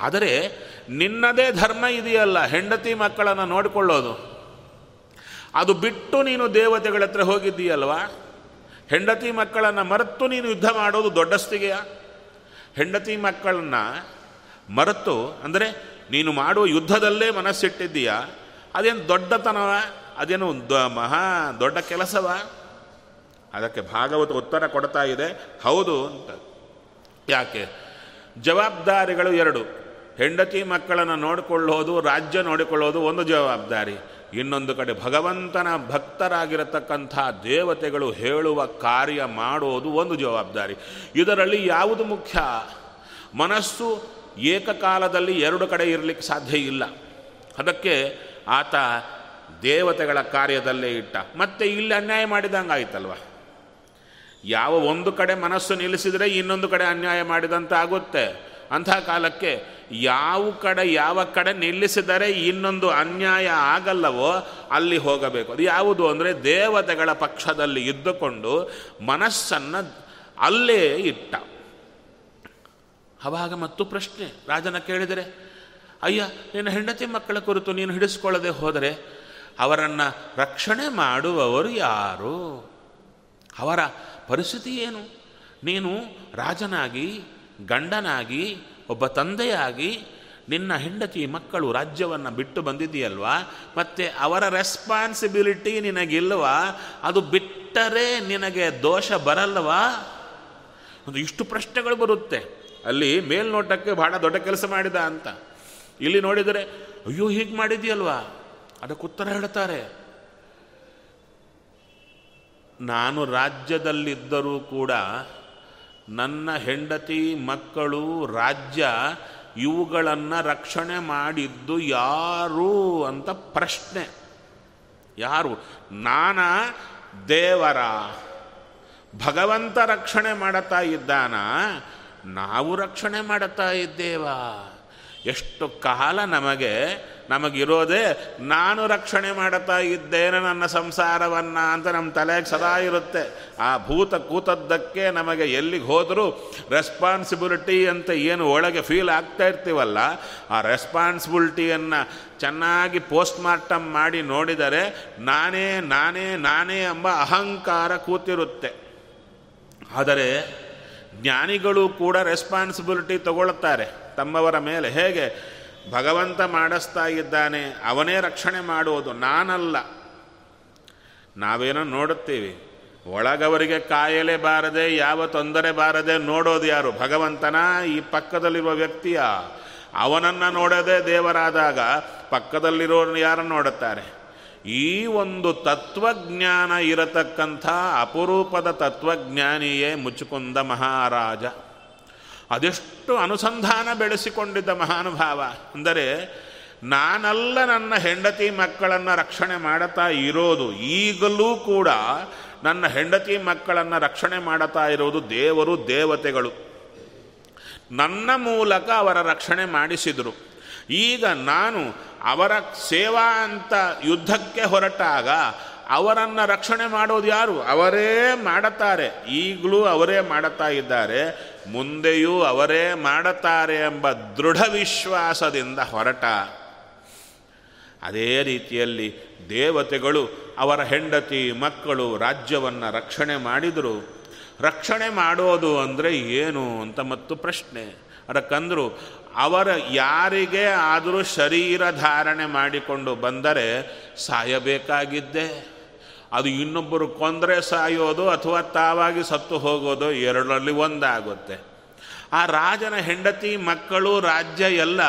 ಆದರೆ ನಿನ್ನದೇ ಧರ್ಮ ಇದೆಯಲ್ಲ, ಹೆಂಡತಿ ಮಕ್ಕಳನ್ನು ನೋಡಿಕೊಳ್ಳೋದು. ಅದು ಬಿಟ್ಟು ನೀನು ದೇವತೆಗಳ ಹತ್ರ ಹೋಗಿದ್ದೀಯಲ್ವಾ? ಹೆಂಡತಿ ಮಕ್ಕಳನ್ನು ಮರೆತು ನೀನು ಯುದ್ಧ ಮಾಡೋದು ದೊಡ್ಡಸ್ತಿಗೆಯ? ಹೆಂಡತಿ ಮಕ್ಕಳನ್ನು ಮರೆತು, ಅಂದರೆ ನೀನು ಮಾಡುವ ಯುದ್ಧದಲ್ಲೇ ಮನಸ್ಸಿಟ್ಟಿದ್ದೀಯ? ಅದೇನು ದೊಡ್ಡತನವ? ಅದೇನು ದ- ಮಹಾ ದೊಡ್ಡ ಕೆಲಸವ? ಅದಕ್ಕೆ ಭಾಗವತ ಉತ್ತರ ಕೊಡ್ತಾ ಇದೆ. ಹೌದು ಅಂತ. ಯಾಕೆ? ಜವಾಬ್ದಾರಿಗಳು ಎರಡು. ಹೆಂಡತಿ ಮಕ್ಕಳನ್ನು ನೋಡಿಕೊಳ್ಳೋದು, ರಾಜ್ಯ ನೋಡಿಕೊಳ್ಳೋದು ಒಂದು ಜವಾಬ್ದಾರಿ. ಇನ್ನೊಂದು ಕಡೆ ಭಗವಂತನ ಭಕ್ತರಾಗಿರತಕ್ಕಂಥ ದೇವತೆಗಳು ಹೇಳುವ ಕಾರ್ಯ ಮಾಡೋದು ಒಂದು ಜವಾಬ್ದಾರಿ. ಇದರಲ್ಲಿ ಯಾವುದು ಮುಖ್ಯ? ಮನಸ್ಸು ಏಕಕಾಲದಲ್ಲಿ ಎರಡು ಕಡೆ ಇರಲಿಕ್ಕೆ ಸಾಧ್ಯ ಇಲ್ಲ. ಅದಕ್ಕೆ ಆತ ದೇವತೆಗಳ ಕಾರ್ಯದಲ್ಲೇ ಇಟ್ಟ. ಮತ್ತೆ ಇಲ್ಲಿ ಅನ್ಯಾಯ ಮಾಡಿದಂಗೆ ಯಾವ ಒಂದು ಕಡೆ ಮನಸ್ಸು ನಿಲ್ಲಿಸಿದರೆ ಇನ್ನೊಂದು ಕಡೆ ಅನ್ಯಾಯ ಮಾಡಿದಂತ ಆಗುತ್ತೆ ಅಂಥ ಕಾಲಕ್ಕೆ ಯಾವ ಕಡೆ ಯಾವ ಕಡೆ ನಿಲ್ಲಿಸಿದರೆ ಇನ್ನೊಂದು ಅನ್ಯಾಯ ಆಗಲ್ಲವೋ ಅಲ್ಲಿ ಹೋಗಬೇಕು. ಅದು ಯಾವುದು ಅಂದರೆ ದೇವತೆಗಳ ಪಕ್ಷದಲ್ಲಿ ಇದ್ದುಕೊಂಡು ಮನಸ್ಸನ್ನು ಅಲ್ಲೇ ಇಟ್ಟ. ಅವಾಗ ಮತ್ತು ಪ್ರಶ್ನೆ, ರಾಜನ ಕೇಳಿದರೆ, ಅಯ್ಯ, ನಿನ್ನ ಹೆಂಡತಿ ಮಕ್ಕಳ ಕುರಿತು ನೀನು ಹಿಡಿಸ್ಕೊಳ್ಳದೆ ಹೋದರೆ ಅವರನ್ನು ರಕ್ಷಣೆ ಮಾಡುವವರು ಯಾರು? ಅವರ ಪರಿಸ್ಥಿತಿ ಏನು? ನೀನು ರಾಜನಾಗಿ, ಗಂಡನಾಗಿ, ಒಬ್ಬ ತಂದೆಯಾಗಿ, ನಿನ್ನ ಹೆಂಡತಿ ಮಕ್ಕಳು ರಾಜ್ಯವನ್ನು ಬಿಟ್ಟು ಬಂದಿದೆಯಲ್ವಾ ಮತ್ತು ಅವರ ರೆಸ್ಪಾನ್ಸಿಬಿಲಿಟಿ ನಿನಗಿಲ್ವಾ? ಅದು ಬಿಟ್ಟರೆ ನಿನಗೆ ದೋಷ ಬರಲ್ವಾ? ಒಂದು ಇಷ್ಟು ಪ್ರಶ್ನೆಗಳು ಬರುತ್ತೆ. ಅಲ್ಲಿ ಮೇಲ್ನೋಟಕ್ಕೆ ಬಹಳ ದೊಡ್ಡ ಕೆಲಸ ಮಾಡಿದ ಅಂತ. ಇಲ್ಲಿ ನೋಡಿದರೆ, ಅಯ್ಯೋ, ಹೀಗೆ ಮಾಡಿದೆಯಲ್ವಾ ಅದಕ್ಕೆ ಉತ್ತರ ಹೇಳ್ತಾರೆ. ನಾನು ರಾಜ್ಯದಲ್ಲಿದ್ದರೂ ಕೂಡ ನನ್ನ ಹೆಂಡತಿ, ಮಕ್ಕಳು, ರಾಜ್ಯ ಇವುಗಳನ್ನು ರಕ್ಷಣೆ ಮಾಡಿದ್ದು ಯಾರು ಅಂತ ಪ್ರಶ್ನೆ. ಯಾರು? ನಾನ ದೇವರ. ಭಗವಂತ ರಕ್ಷಣೆ ಮಾಡುತ್ತಾ ಇದ್ದಾನ. ನಾವು ರಕ್ಷಣೆ ಮಾಡುತ್ತಾ ಇದ್ದೇವಾ? ಎಷ್ಟು ಕಾಲ ನಮಗೆ ನಮಗಿರೋದೇ ನಾನು ರಕ್ಷಣೆ ಮಾಡುತ್ತಾ ಇದ್ದೇನೆ ನನ್ನ ಸಂಸಾರವನ್ನು ಅಂತ ನಮ್ಮ ತಲೆಗೆ ಸದಾ ಇರುತ್ತೆ. ಆ ಭೂತ ಕೂತದ್ದಕ್ಕೆ ನಮಗೆ ಎಲ್ಲಿಗೆ ಹೋದರೂ ರೆಸ್ಪಾನ್ಸಿಬಿಲಿಟಿ ಅಂತ ಏನು ಒಳಗೆ ಫೀಲ್ ಆಗ್ತಾ ಇರ್ತೀವಲ್ಲ, ಆ ರೆಸ್ಪಾನ್ಸಿಬಿಲಿಟಿಯನ್ನು ಚೆನ್ನಾಗಿ ಪೋಸ್ಟ್ ಮಾರ್ಟಮ್ ಮಾಡಿ ನೋಡಿದರೆ ನಾನೇ ನಾನೇ ನಾನೇ ಎಂಬ ಅಹಂಕಾರ ಕೂತಿರುತ್ತೆ. ಆದರೆ ಜ್ಞಾನಿಗಳು ಕೂಡ ರೆಸ್ಪಾನ್ಸಿಬಿಲಿಟಿ ತಗೊಳ್ತಾರೆ ತಮ್ಮವರ ಮೇಲೆ. ಹೇಗೆ? ಭಗವಂತ ಮಾಡಿಸ್ತಾ ಇದ್ದಾನೆ, ಅವನೇ ರಕ್ಷಣೆ ಮಾಡುವುದು, ನಾನಲ್ಲ. ನಾವೇನೋ ನೋಡುತ್ತೀವಿ. ಒಳಗವರಿಗೆ ಕಾಯಲೆ ಬಾರದೆ, ಯಾವ ತೊಂದರೆ ಬಾರದೆ ನೋಡೋದು ಯಾರು? ಭಗವಂತನ? ಈ ಪಕ್ಕದಲ್ಲಿರುವ ವ್ಯಕ್ತಿಯ? ಅವನನ್ನು ನೋಡದೆ ದೇವರಾದಾಗ ಪಕ್ಕದಲ್ಲಿರೋರು ಯಾರನ್ನು ನೋಡುತ್ತಾರೆ? ಈ ಒಂದು ತತ್ವಜ್ಞಾನ ಇರತಕ್ಕಂಥ ಅಪರೂಪದ ತತ್ವಜ್ಞಾನಿಯೇ ಮುಚ್ಚುಕುಂದ ಮಹಾರಾಜ. ಅದೆಷ್ಟು ಅನುಸಂಧಾನ ಬೆಳೆಸಿಕೊಂಡಿದ್ದ ಮಹಾನುಭಾವ. ಅಂದರೆ ನಾನಲ್ಲ ನನ್ನ ಹೆಂಡತಿ ಮಕ್ಕಳನ್ನು ರಕ್ಷಣೆ ಮಾಡುತ್ತಾ ಇರೋದು, ಈಗಲೂ ಕೂಡ ನನ್ನ ಹೆಂಡತಿ ಮಕ್ಕಳನ್ನು ರಕ್ಷಣೆ ಮಾಡುತ್ತಾ ಇರೋದು ದೇವರು, ದೇವತೆಗಳು. ನನ್ನ ಮೂಲಕ ಅವರ ರಕ್ಷಣೆ ಮಾಡಿಸಿದರು. ಈಗ ನಾನು ಅವರ ಸೇವಾ ಅಂತ ಯುದ್ಧಕ್ಕೆ ಹೊರಟಾಗ ಅವರನ್ನು ರಕ್ಷಣೆ ಮಾಡೋದು ಯಾರು? ಅವರೇ ಮಾಡುತ್ತಾರೆ ಈಗಲೂ ಅವರೇ ಮಾಡುತ್ತಾ ಇದ್ದಾರೆ. ಮುಂದೆಯೂ ಅವರೇ ಮಾಡುತ್ತಾರೆ ಎಂಬ ದೃಢ ವಿಶ್ವಾಸದಿಂದ ಹೊರಟ. ಅದೇ ರೀತಿಯಲ್ಲಿ ದೇವತೆಗಳು ಅವರ ಹೆಂಡತಿ ಮಕ್ಕಳು ರಾಜ್ಯವನ್ನು ರಕ್ಷಣೆ ಮಾಡಿದರು. ರಕ್ಷಣೆ ಮಾಡೋದು ಅಂದರೆ ಏನು ಅಂತ ಮತ್ತು ಪ್ರಶ್ನೆ. ಅದಕ್ಕಂದ್ರು ಅವರ ಯಾರಿಗೆ ಆದರೂ ಶರೀರ ಧಾರಣೆ ಮಾಡಿಕೊಂಡು ಬಂದರೆ ಸಾಯಬೇಕಾಗಿದ್ದೆ. ಅದು ಇನ್ನೊಬ್ಬರು ಕೊಂದರೆ ಸಾಯೋದು ಅಥವಾ ತಾವಾಗಿ ಸತ್ತು ಹೋಗೋದು ಎರಡರಲ್ಲಿ ಒಂದಾಗುತ್ತೆ. ಆ ರಾಜನ ಹೆಂಡತಿ, ಮಕ್ಕಳು, ರಾಜ್ಯ ಎಲ್ಲ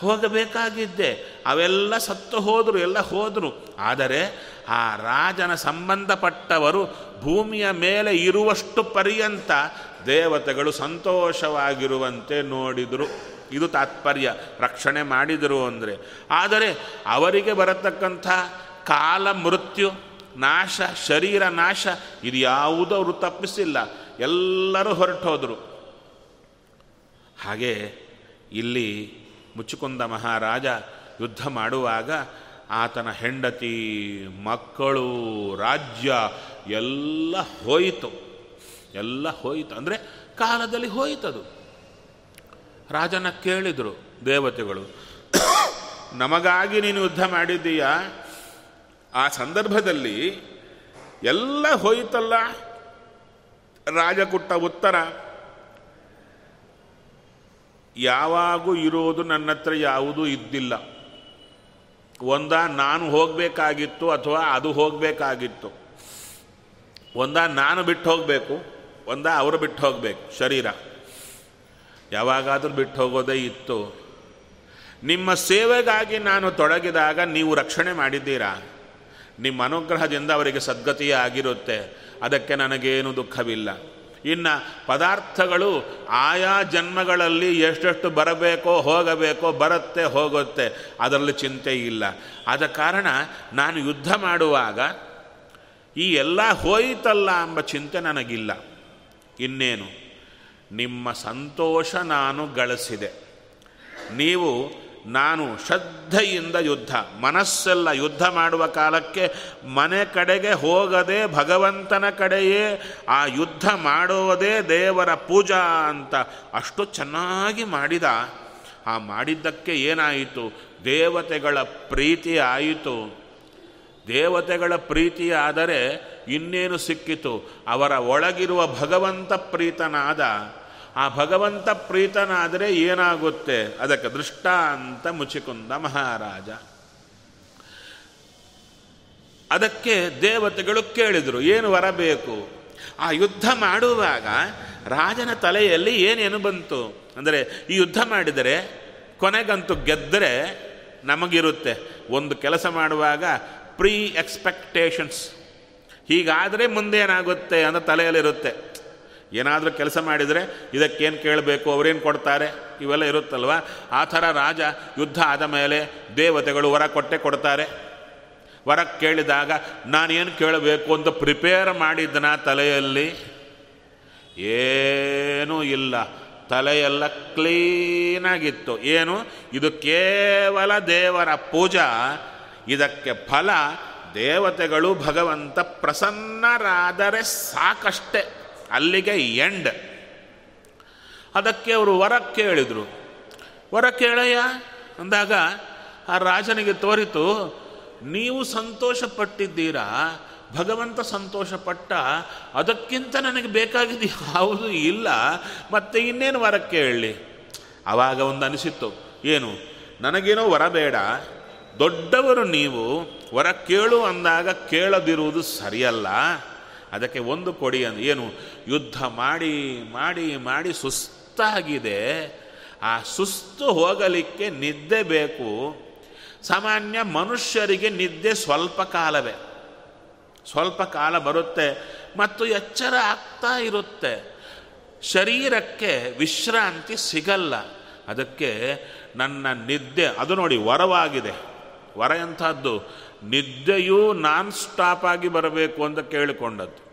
ಹೋಗಬೇಕಾಗಿದ್ದೆ. ಅವೆಲ್ಲ ಸತ್ತು ಹೋದರು, ಎಲ್ಲ ಹೋದರು. ಆದರೆ ಆ ರಾಜನ ಸಂಬಂಧಪಟ್ಟವರು ಭೂಮಿಯ ಮೇಲೆ ಇರುವಷ್ಟು ಪರ್ಯಂತ ದೇವತೆಗಳು ಸಂತೋಷವಾಗಿರುವಂತೆ ನೋಡಿದರು. ಇದು ತಾತ್ಪರ್ಯ, ರಕ್ಷಣೆ ಮಾಡಿದರು ಅಂದರೆ. ಆದರೆ ಅವರಿಗೆ ಬರತಕ್ಕಂಥ ಕಾಲ, ಮೃತ್ಯು ನಾಶ, ಶರೀರ ನಾಶ, ಇದು ಯಾವುದೂ ಅವರು ತಪ್ಪಿಸಿಲ್ಲ. ಎಲ್ಲರೂ ಹೊರಟೋದರು ಹಾಗೆ ಇಲ್ಲಿ ಮುಚ್ಚುಕುಂದ ಮಹಾರಾಜ ಯುದ್ಧ ಮಾಡುವಾಗ ಆತನ ಹೆಂಡತಿ, ಮಕ್ಕಳು, ರಾಜ್ಯ ಎಲ್ಲ ಹೋಯಿತು. ಎಲ್ಲ ಹೋಯಿತು. ಅಂದರೆ ಕಾಲದಲ್ಲಿ ಹೋಯಿತದು. ರಾಜನ ಕೇಳಿದರು ದೇವತೆಗಳು, ನಮಗಾಗಿ ನೀನು ಯುದ್ಧ ಮಾಡಿದ್ದೀಯಾ? ಆ ಸಂದರ್ಭದಲ್ಲಿ ಎಲ್ಲ ಹೋಯಿತಲ್ಲ ರಾಜ ಕೊಟ್ಟ ಉತ್ತರ. ಯಾವಾಗೂ ಇರೋದು ನನ್ನ ಹತ್ರ ಯಾವುದೂ ಇದ್ದಿಲ್ಲ. ಒಂದ ನಾನು ಹೋಗಬೇಕಾಗಿತ್ತು ಅಥವಾ ಅದು ಹೋಗಬೇಕಾಗಿತ್ತು. ಒಂದ ನಾನು ಬಿಟ್ಟು ಹೋಗಬೇಕು, ಒಂದ ಅವರು ಬಿಟ್ಟು ಹೋಗಬೇಕು, ಶರೀರ. ಯಾವಾಗಾದರೂ ಬಿಟ್ಟು ಹೋಗೋದೇ ಇತ್ತು. ನಿಮ್ಮ ಸೇವೆಗಾಗಿ ನಾನು ತೊಡಗಿದಾಗ ನೀವು ರಕ್ಷಣೆ ಮಾಡಿದ್ದೀರಾ? ನಿಮ್ಮ ಅನುಗ್ರಹದಿಂದ ಅವರಿಗೆ ಸದ್ಗತಿಯೇ ಆಗಿರುತ್ತೆ. ಅದಕ್ಕೆ ನನಗೇನು ದುಃಖವಿಲ್ಲ. ಇನ್ನು ಪದಾರ್ಥಗಳು ಆಯಾ ಜನ್ಮಗಳಲ್ಲಿ ಎಷ್ಟೆಷ್ಟು ಬರಬೇಕೋ ಹೋಗಬೇಕೋ ಬರುತ್ತೆ ಹೋಗುತ್ತೆ. ಅದರಲ್ಲಿ ಚಿಂತೆ ಇಲ್ಲ. ಆದ ಕಾರಣ ನಾನು ಯುದ್ಧ ಮಾಡುವಾಗ ಈ ಎಲ್ಲ ಹೋಯಿತಲ್ಲ ಎಂಬ ಚಿಂತೆ ನನಗಿಲ್ಲ. ಇನ್ನೇನು? ನಿಮ್ಮ ಸಂತೋಷ ನಾನು ಗಳಿಸಿದೆ. ನೀವು ನಾನು ಶ್ರದ್ಧೆಯಿಂದ ಯುದ್ಧ. ಮನಸ್ಸೆಲ್ಲ ಯುದ್ಧ ಮಾಡುವ ಕಾಲಕ್ಕೆ ಮನೆ ಕಡೆಗೆ ಹೋಗದೆ ಭಗವಂತನ ಕಡೆಯೇ ಆ ಯುದ್ಧ ಮಾಡುವುದೇ ದೇವರ ಪೂಜಾ ಅಂತ ಅಷ್ಟು ಚೆನ್ನಾಗಿ ಮಾಡಿದ. ಆ ಮಾಡಿದ್ದಕ್ಕೆ ಏನಾಯಿತು? ದೇವತೆಗಳ ಪ್ರೀತಿ ಆಯಿತು. ದೇವತೆಗಳ ಪ್ರೀತಿಯಾದರೆ ಇನ್ನೇನು ಸಿಕ್ಕಿತು? ಅವರ ಒಳಗಿರುವ ಭಗವಂತ ಪ್ರೀತನಾದ. ಆ ಭಗವಂತ ಪ್ರೀತನಾದರೆ ಏನಾಗುತ್ತೆ? ಅದಕ್ಕೆ ದೃಷ್ಟಾಂತ ಮುಚಿಕುಂದ ಮಹಾರಾಜ. ಅದಕ್ಕೆ ದೇವತೆಗಳು ಕೇಳಿದರು, ಏನು ಬರಬೇಕು ಆ ಯುದ್ಧ ಮಾಡುವಾಗ ರಾಜನ ತಲೆಯಲ್ಲಿ ಏನೇನು ಬಂತು? ಅಂದರೆ ಈ ಯುದ್ಧ ಮಾಡಿದರೆ ಕೊನೆಗಂತೂ ಗೆದ್ದರೆ ನಮಗಿರುತ್ತೆ. ಒಂದು ಕೆಲಸ ಮಾಡುವಾಗ ಪ್ರೀ ಎಕ್ಸ್ಪೆಕ್ಟೇಷನ್ಸ್ ಹೀಗಾದರೆ ಮುಂದೇನಾಗುತ್ತೆ ಅಂತ ತಲೆಯಲ್ಲಿರುತ್ತೆ. ಏನಾದರೂ ಕೆಲಸ ಮಾಡಿದರೆ ಇದಕ್ಕೇನು ಕೇಳಬೇಕು, ಅವರೇನು ಕೊಡ್ತಾರೆ? ಇವೆಲ್ಲ ಇರುತ್ತಲ್ವ? ಆ ಥರ ರಾಜ ಯುದ್ಧ ಆದ ಮೇಲೆ ದೇವತೆಗಳು ವರ ಕೊಟ್ಟೆ ಕೊಡ್ತಾರೆ. ವರ ಕೇಳಿದಾಗ, ನಾನೇನು ಕೇಳಬೇಕು ಅಂತ ಪ್ರಿಪೇರ್ ಮಾಡಿದ್ದನ ತಲೆಯಲ್ಲಿ ಏನೂ ಇಲ್ಲ. ತಲೆಯೆಲ್ಲ ಕ್ಲೀನಾಗಿತ್ತು ಏನು? ಇದು ಕೇವಲ ದೇವರ ಪೂಜಾ. ಇದಕ್ಕೆ ಫಲ ದೇವತೆಗಳು ಭಗವಂತ ಪ್ರಸನ್ನರಾದರೆ ಸಾಕಷ್ಟೇ. ಅಲ್ಲಿಗೆ ಎಂಡ್. ಅದಕ್ಕೆ ಅವರು ವರ ಕೇಳಿದರು. ವರ ಕೇಳಯ್ಯ? ಅಂದಾಗ ಆ ರಾಜನಿಗೆ ತೋರಿತು, ನೀವು ಸಂತೋಷಪಟ್ಟಿದ್ದೀರಾ? ಭಗವಂತ ಸಂತೋಷಪಟ್ಟ? ಅದಕ್ಕಿಂತ ನನಗೆ ಬೇಕಾಗಿದ್ದು ಯಾವುದು ಇಲ್ಲ. ಮತ್ತೆ ಇನ್ನೇನು ವರ ಕೇಳಲಿ? ಆವಾಗ ಒಂದು ಅನಿಸಿತ್ತು. ಏನು, ನನಗೇನೋ ವರ ಬೇಡ. ದೊಡ್ಡವರು ನೀವು, ವರ ಕೇಳು ಅಂದಾಗ ಕೇಳದಿರುವುದು ಸರಿಯಲ್ಲ. ಅದಕ್ಕೆ ಒಂದು ಕೊಡಿ ಅಂದ, ಏನು, ಯುದ್ಧ ಮಾಡಿ ಮಾಡಿ ಮಾಡಿ ಸುಸ್ತಾಗಿದೆ. ಆ ಸುಸ್ತು ಹೋಗಲಿಕ್ಕೆ ನಿದ್ದೆ ಬೇಕು. ಸಾಮಾನ್ಯ ಮನುಷ್ಯರಿಗೆ ನಿದ್ದೆ ಸ್ವಲ್ಪ ಕಾಲವೇ. ಸ್ವಲ್ಪ ಕಾಲ ಬರುತ್ತೆ ಮತ್ತು ಎಚ್ಚರ ಆಗ್ತಾ ಇರುತ್ತೆ. ಶರೀರಕ್ಕೆ ವಿಶ್ರಾಂತಿ ಸಿಗಲ್ಲ. ಅದಕ್ಕೆ ನನ್ನ ನಿದ್ದೆ, ಅದು ನೋಡಿ, ವರವಾಗಿದೆ. ವರ ಎಂಥದ್ದು? ನಿದ್ದೆಯೂ ನಾನ್ ಸ್ಟಾಪ್ ಆಗಿ ಬರಬೇಕು ಅಂತ ಕೇಳಿಕೊಂಡದ್ದು.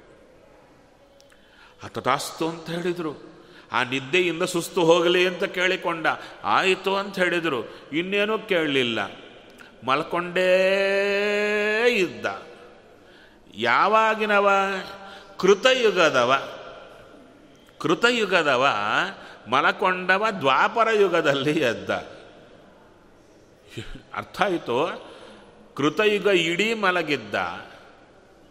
ಹತತಾಸ್ತು ಅಂತ ಹೇಳಿದರು. ಆ ನಿದ್ದೆಯಿಂದ ಸುಸ್ತು ಹೋಗಲಿ ಅಂತ ಕೇಳಿಕೊಂಡ. ಆಯಿತು ಅಂತ ಹೇಳಿದರು. ಇನ್ನೇನೂ ಕೇಳಲಿಲ್ಲ. ಮಲ್ಕೊಂಡೇ ಇದ್ದ. ಯಾವಾಗಿನವ? ಕೃತಯುಗದವ. ಕೃತಯುಗದವ, ಮಲಕೊಂಡವ ದ್ವಾಪರ ಯುಗದಲ್ಲಿ ಎದ್ದ ಅರ್ಥ ಆಯಿತು? ಕೃತಯುಗ ಇಡೀ ಮಲಗಿದ್ದ.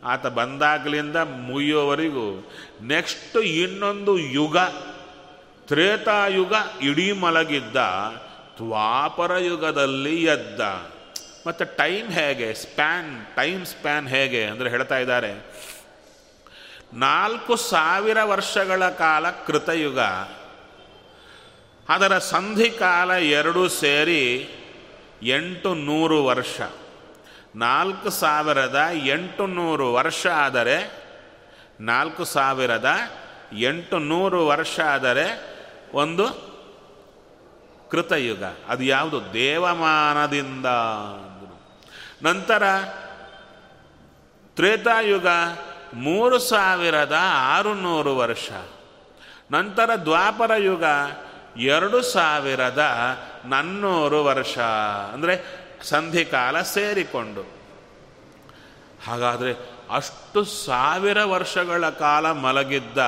ಆತ ಬಂದಾಗಲಿಂದ ಮುಗಿಯೋವರೆಗೂ ನೆಕ್ಸ್ಟ್ ಇನ್ನೊಂದು ಯುಗ, ತ್ರೇತಾಯುಗ ಇಡೀ ಮಲಗಿದ್ದ, ದ್ವಾಪರ ಯುಗದಲ್ಲಿ ಎದ್ದ. ಮತ್ತು ಟೈಮ್ ಹೇಗೆ, ಸ್ಪ್ಯಾನ್, ಟೈಮ್ ಸ್ಪ್ಯಾನ್ ಹೇಗೆ ಅಂದರೆ ಹೇಳ್ತಾ ಇದ್ದಾರೆ. ನಾಲ್ಕು ಸಾವಿರ ವರ್ಷಗಳ ಕಾಲ ಕೃತಯುಗ. ಅದರ ಸಂಧಿಕಾಲ ಎರಡೂ ಸೇರಿ ಎಂಟು ನೂರು ವರ್ಷ. ನಾಲ್ಕು ಸಾವಿರದ ಎಂಟು ನೂರು ವರ್ಷ ಆದರೆ, ನಾಲ್ಕು ಸಾವಿರದ ಎಂಟು ನೂರು ವರ್ಷ ಆದರೆ ಒಂದು ಕೃತಯುಗ. ಅದು ಯಾವುದು? ದೇವಮಾನದಿಂದ ನಂತರ ತ್ರೇತಾಯುಗ ಮೂರು ಸಾವಿರದ ಆರುನೂರು ವರ್ಷ. ನಂತರ ದ್ವಾಪರ ಯುಗ ಎರಡು ಸಾವಿರದ ನನ್ನೂರು ವರ್ಷ. ಅಂದರೆ ಸಂಧಿಕಾಲ ಸೇರಿಕೊಂಡು. ಹಾಗಾದರೆ ಅಷ್ಟು ಸಾವಿರ ವರ್ಷಗಳ ಕಾಲ ಮಲಗಿದ್ದ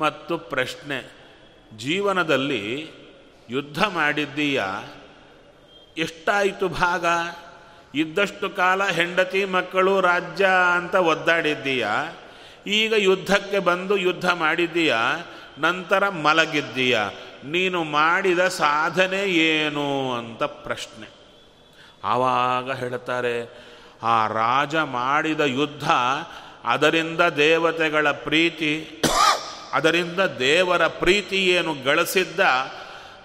ಮತ್ತು ಪ್ರಶ್ನೆ, ಜೀವನದಲ್ಲಿ ಯುದ್ಧ ಮಾಡಿದ್ದೀಯ? ಎಷ್ಟಾಯಿತು ಭಾಗ? ಇದ್ದಷ್ಟು ಕಾಲ ಹೆಂಡತಿ ಮಕ್ಕಳು ರಾಜ್ಯ ಅಂತ ಒದ್ದಾಡಿದ್ದೀಯ? ಈಗ ಯುದ್ಧಕ್ಕೆ ಬಂದು ಯುದ್ಧ ಮಾಡಿದ್ದೀಯ? ನಂತರ ಮಲಗಿದ್ದೀಯ? ನೀನು ಮಾಡಿದ ಸಾಧನೆ ಏನು ಅಂತ ಪ್ರಶ್ನೆ. ಆವಾಗ ಹೇಳ್ತಾರೆ, ಆ ರಾಜ ಮಾಡಿದ ಯುದ್ಧ, ಅದರಿಂದ ದೇವತೆಗಳ ಪ್ರೀತಿ, ಅದರಿಂದ ದೇವರ ಪ್ರೀತಿ ಏನು ಗಳಿಸಿದ್ದ,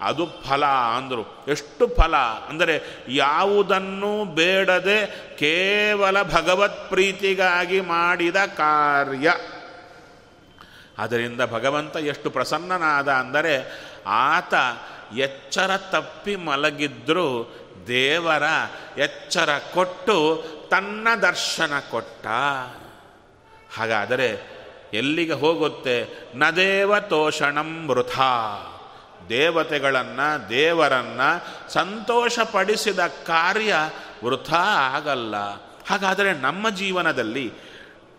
ಅದು ಫಲ ಅಂದರು. ಎಷ್ಟು ಫಲ? ಅಂದರೆ ಯಾವುದನ್ನು ಬೇಡದೆ ಕೇವಲ ಭಗವತ್ ಪ್ರೀತಿಗಾಗಿ ಮಾಡಿದ ಕಾರ್ಯ. ಅದರಿಂದ ಭಗವಂತ ಎಷ್ಟು ಪ್ರಸನ್ನನಾದ ಅಂದರೆ ಆತ ಎಚ್ಚರ ತಪ್ಪಿ ಮಲಗಿದ್ರೂ ದೇವರ ಎಚ್ಚರ ಕೊಟ್ಟು ತನ್ನ ದರ್ಶನ ಕೊಟ್ಟ. ಹಾಗಾದರೆ ಎಲ್ಲಿಗೆ ಹೋಗುತ್ತೆ? ನದೇವ ತೋಷಣಂ ವೃಥಾ. ದೇವತೆಗಳನ್ನು, ದೇವರನ್ನು ಸಂತೋಷಪಡಿಸಿದ ಕಾರ್ಯ ವೃಥ ಆಗಲ್ಲ. ಹಾಗಾದರೆ ನಮ್ಮ ಜೀವನದಲ್ಲಿ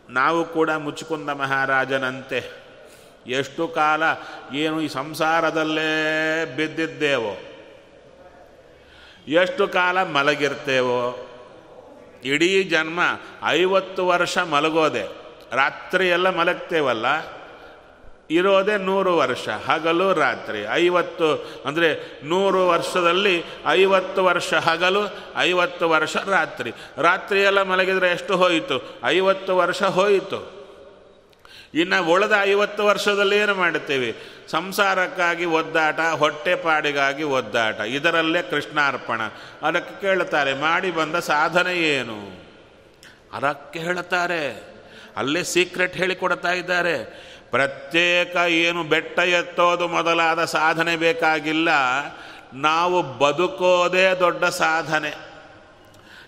ನಾವು ಕೂಡ ಮುಚ್ಚುಕುಂದ ಮಹಾರಾಜನಂತೆ ಎಷ್ಟು ಕಾಲ ಏನು ಈ ಸಂಸಾರದಲ್ಲೇ ಬಿದ್ದಿದ್ದೇವೋ? ಎಷ್ಟು ಕಾಲ ಮಲಗಿರ್ತೇವೋ? ಇಡೀ ಜನ್ಮ ಐವತ್ತು ವರ್ಷ ಮಲಗೋದೆ. ರಾತ್ರಿ ಎಲ್ಲ ಮಲಗ್ತೇವಲ್ಲ? ಇರೋದೇ ನೂರು ವರ್ಷ, ಹಗಲು ರಾತ್ರಿ. ಐವತ್ತು ಅಂದರೆ ನೂರು ವರ್ಷದಲ್ಲಿ ಐವತ್ತು ವರ್ಷ ಹಗಲು, ಐವತ್ತು ವರ್ಷ ರಾತ್ರಿ. ರಾತ್ರಿ ಎಲ್ಲ ಮಲಗಿದರೆ ಎಷ್ಟು ಹೋಯಿತು? ಐವತ್ತು ವರ್ಷ ಹೋಯಿತು. ಇನ್ನು ಉಳಿದ ಐವತ್ತು ವರ್ಷದಲ್ಲಿ ಏನು ಮಾಡುತ್ತೇವೆ? ಸಂಸಾರಕ್ಕಾಗಿ ಒದ್ದಾಟ ಹೊಟ್ಟೆಪಾಡಿಗಾಗಿ ಒದ್ದಾಟ. ಇದರಲ್ಲೇ ಕೃಷ್ಣಾರ್ಪಣ. ಅದಕ್ಕೆ ಕೇಳುತ್ತಾರೆ, ಮಾಡಿ ಬಂದ ಸಾಧನೆ ಏನು? ಅದಕ್ಕೆ ಹೇಳುತ್ತಾರೆ, ಅಲ್ಲೇ ಸೀಕ್ರೆಟ್ ಹೇಳಿಕೊಡ್ತಾ ಇದ್ದಾರೆ. ಪ್ರತ್ಯೇಕ ಏನು ಬೆಟ್ಟ ಎತ್ತೋದು ಮೊದಲಾದ ಸಾಧನೆ ಬೇಕಾಗಿಲ್ಲ. ನಾವು ಬದುಕೋದೇ ದೊಡ್ಡ ಸಾಧನೆ.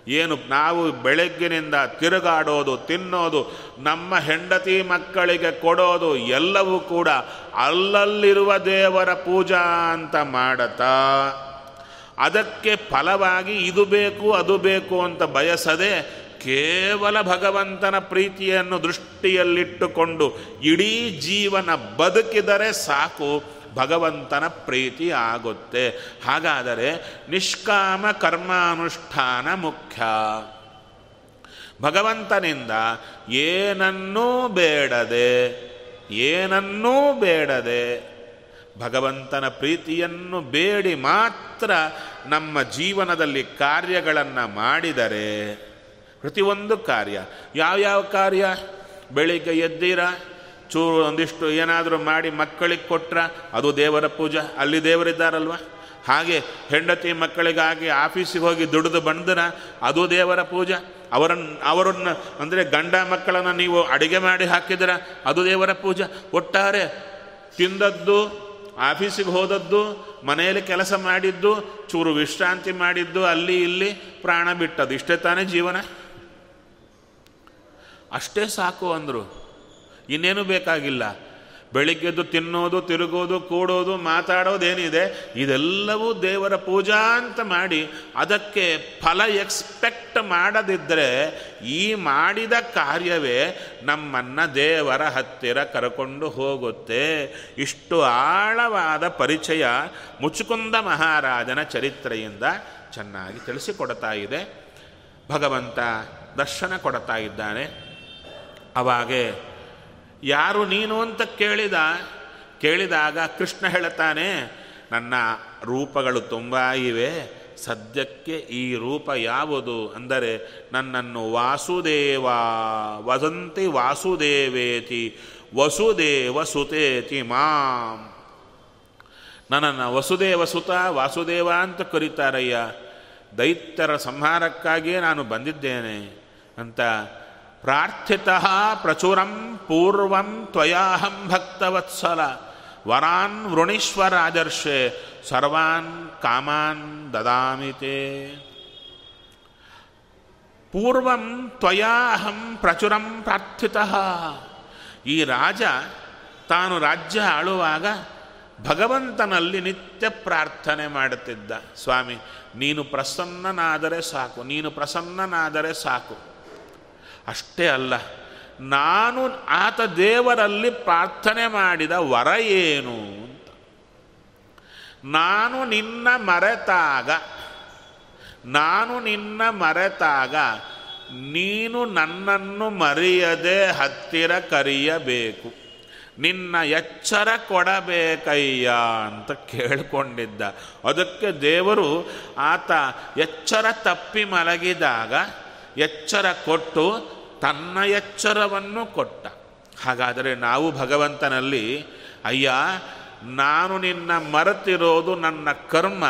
ಏನು ನಾವು ಬೆಳಗ್ಗಿನಿಂದ ತಿರುಗಾಡೋದು, ತಿನ್ನೋದು, ನಮ್ಮ ಹೆಂಡತಿ ಮಕ್ಕಳಿಗೆ ಕೊಡೋದು ಎಲ್ಲವೂ ಕೂಡ ಅಲ್ಲಲ್ಲಿರುವ ದೇವರ ಪೂಜಾ ಅಂತ ಮಾಡತಾ ಅದಕ್ಕೆ ಫಲವಾಗಿ ಇದು ಬೇಕು, ಅದು ಬೇಕು ಅಂತ ಬಯಸದೆ ಕೇವಲ ಭಗವಂತನ ಪ್ರೀತಿಯನ್ನು ದೃಷ್ಟಿಯಲ್ಲಿಟ್ಟುಕೊಂಡು ಇಡೀ ಜೀವನ ಬದುಕಿದರೆ ಸಾಕು. ಭಗವಂತನ ಪ್ರೀತಿ ಆಗುತ್ತೆ. ಹಾಗಾದರೆ ನಿಷ್ಕಾಮ ಕರ್ಮಾನುಷ್ಠಾನ ಮುಖ್ಯ. ಭಗವಂತನಿಂದ ಏನನ್ನೂ ಬೇಡದೆ ಏನನ್ನೂ ಬೇಡದೆ ಭಗವಂತನ ಪ್ರೀತಿಯನ್ನು ಬೇಡಿ ಮಾತ್ರ ನಮ್ಮ ಜೀವನದಲ್ಲಿ ಕಾರ್ಯಗಳನ್ನು ಮಾಡಿದರೆ, ಪ್ರತಿಯೊಂದು ಕಾರ್ಯ, ಯಾವ್ಯಾವ ಕಾರ್ಯ? ಬೆಳಿಗ್ಗೆ ಎದ್ದೀರ? ಚೂರು ಒಂದಿಷ್ಟು ಏನಾದರೂ ಮಾಡಿ ಮಕ್ಕಳಿಗೆ ಕೊಟ್ರ ಅದು ದೇವರ ಪೂಜೆ. ಅಲ್ಲಿ ದೇವರಿದ್ದಾರಲ್ವ? ಹಾಗೆ ಹೆಂಡತಿ ಮಕ್ಕಳಿಗಾಗಿ ಆಫೀಸಿಗೆ ಹೋಗಿ ದುಡಿದು ಬಂದ್ರೆ ಅದು ದೇವರ ಪೂಜೆ. ಅವರನ್ನು ಅವರನ್ನು, ಅಂದರೆ ಗಂಡ ಮಕ್ಕಳನ್ನು ನೀವು ಅಡುಗೆ ಮಾಡಿ ಹಾಕಿದ್ರ ಅದು ದೇವರ ಪೂಜೆ. ಒಟ್ಟಾರೆ ತಿಂದದ್ದು, ಆಫೀಸಿಗೆ ಹೋದದ್ದು, ಮನೆಯಲ್ಲಿ ಕೆಲಸ ಮಾಡಿದ್ದು, ಚೂರು ವಿಶ್ರಾಂತಿ ಮಾಡಿದ್ದು, ಅಲ್ಲಿ ಇಲ್ಲಿ ಪ್ರಾಣ ಬಿಟ್ಟದ್ದು. ಇಷ್ಟೇ ತಾನೇ ಜೀವನ? ಅಷ್ಟೇ ಸಾಕು ಅಂದರು. ಇನ್ನೇನು ಬೇಕಾಗಿಲ್ಲ. ಬೆಳಿಗ್ಗೆದ್ದು ತಿನ್ನೋದು, ತಿರುಗೋದು, ಕೂಡೋದು, ಮಾತಾಡೋದೇನಿದೆ, ಇದೆಲ್ಲವೂ ದೇವರ ಪೂಜಾ ಅಂತ ಮಾಡಿ ಅದಕ್ಕೆ ಫಲ ಎಕ್ಸ್ಪೆಕ್ಟ್ ಮಾಡದಿದ್ದರೆ ಈ ಮಾಡಿದ ಕಾರ್ಯವೇ ನಮ್ಮನ್ನು ದೇವರ ಹತ್ತಿರ ಕರ್ಕೊಂಡು ಹೋಗುತ್ತೆ. ಇಷ್ಟು ಆಳವಾದ ಪರಿಚಯ ಮುಚುಕುಂದ ಮಹಾರಾಜನ ಚರಿತ್ರೆಯಿಂದ ಚೆನ್ನಾಗಿ ತಿಳಿಸಿಕೊಡ್ತಾ ಇದೆ. ಭಗವಂತ ದರ್ಶನ ಕೊಡ್ತಾ ಇದ್ದಾನೆ. ಅವಾಗೆ ಯಾರು ನೀನು ಅಂತ ಕೇಳಿದ, ಕೇಳಿದಾಗ ಕೃಷ್ಣ ಹೇಳ್ತಾನೆ ನನ್ನ ರೂಪಗಳು ತುಂಬ ಇವೆ, ಸದ್ಯಕ್ಕೆ ಈ ರೂಪ ಯಾವುದು? ಅಂದರೆ, ನನ್ನನ್ನು ವಾಸುದೇವ ವದಂತಿ ವಾಸುದೇವೇತಿ, ವಸುದೇವ ಸುತೇತಿ ಮಾಂ. ನನ್ನನ್ನು ವಸುದೇವ ಸುತ, ವಾಸುದೇವ ಅಂತ ಕರೀತಾರಯ್ಯ. ದೈತ್ಯರ ಸಂಹಾರಕ್ಕಾಗಿಯೇ ನಾನು ಬಂದಿದ್ದೇನೆ ಅಂತ ಪ್ರಾರ್ಥಿತ ಪ್ರಚುರಂ ಪೂರ್ವಂ ತ್ವಯಾಹಂ ಭಕ್ತವತ್ಸಲ. ವರಾನ್ ವೃಣೀಶ್ವರಾದರ್ಶೆ, ಸರ್ವಾನ್ ಕಾಮಾನ್ ದದಾಮಿತೆ ಪೂರ್ವಂ ತ್ವಯಾಹಂ ಪ್ರಚುರಂ ಪ್ರಾರ್ಥಿತಃ. ಈ ರಾಜ ತಾನು ರಾಜ್ಯ ಆಳುವಾಗ ಭಗವಂತನಲ್ಲಿ ನಿತ್ಯ ಪ್ರಾರ್ಥನೆ ಮಾಡುತ್ತಿದ್ದ. ಸ್ವಾಮಿ, ನೀನು ಪ್ರಸನ್ನನಾದರೆ ಸಾಕು, ನೀನು ಪ್ರಸನ್ನನಾದರೆ ಸಾಕು. ಅಷ್ಟೇ ಅಲ್ಲ, ನಾನು ಆತ ದೇವರಲ್ಲಿ ಪ್ರಾರ್ಥನೆ ಮಾಡಿದ ವರ ಏನು ಅಂತ. ನಾನು ನಿನ್ನ ಮರೆತಾಗ, ನಾನು ನಿನ್ನ ಮರೆತಾಗ, ನೀನು ನನ್ನನ್ನು ಮರೆಯದೆ ಹತ್ತಿರ ಕರೆಯಬೇಕು. ನಿನ್ನ ಎಚ್ಚರ ಕೊಡಬೇಕಯ್ಯ ಅಂತ ಕೇಳಿಕೊಂಡಿದ್ದ. ಅದಕ್ಕೆ ದೇವರು ಆತ ಎಚ್ಚರ ತಪ್ಪಿ ಮಲಗಿದಾಗ, ಎಚ್ಚರ ಕೊಟ್ಟು ತನ್ನ ಎಚ್ಚರವನ್ನು ಕೊಟ್ಟ. ಹಾಗಾದರೆ ನಾವು ಭಗವಂತನಲ್ಲಿ, ಅಯ್ಯ, ನಾನು ನಿನ್ನ ಮರೆತಿರೋದು ನನ್ನ ಕರ್ಮ,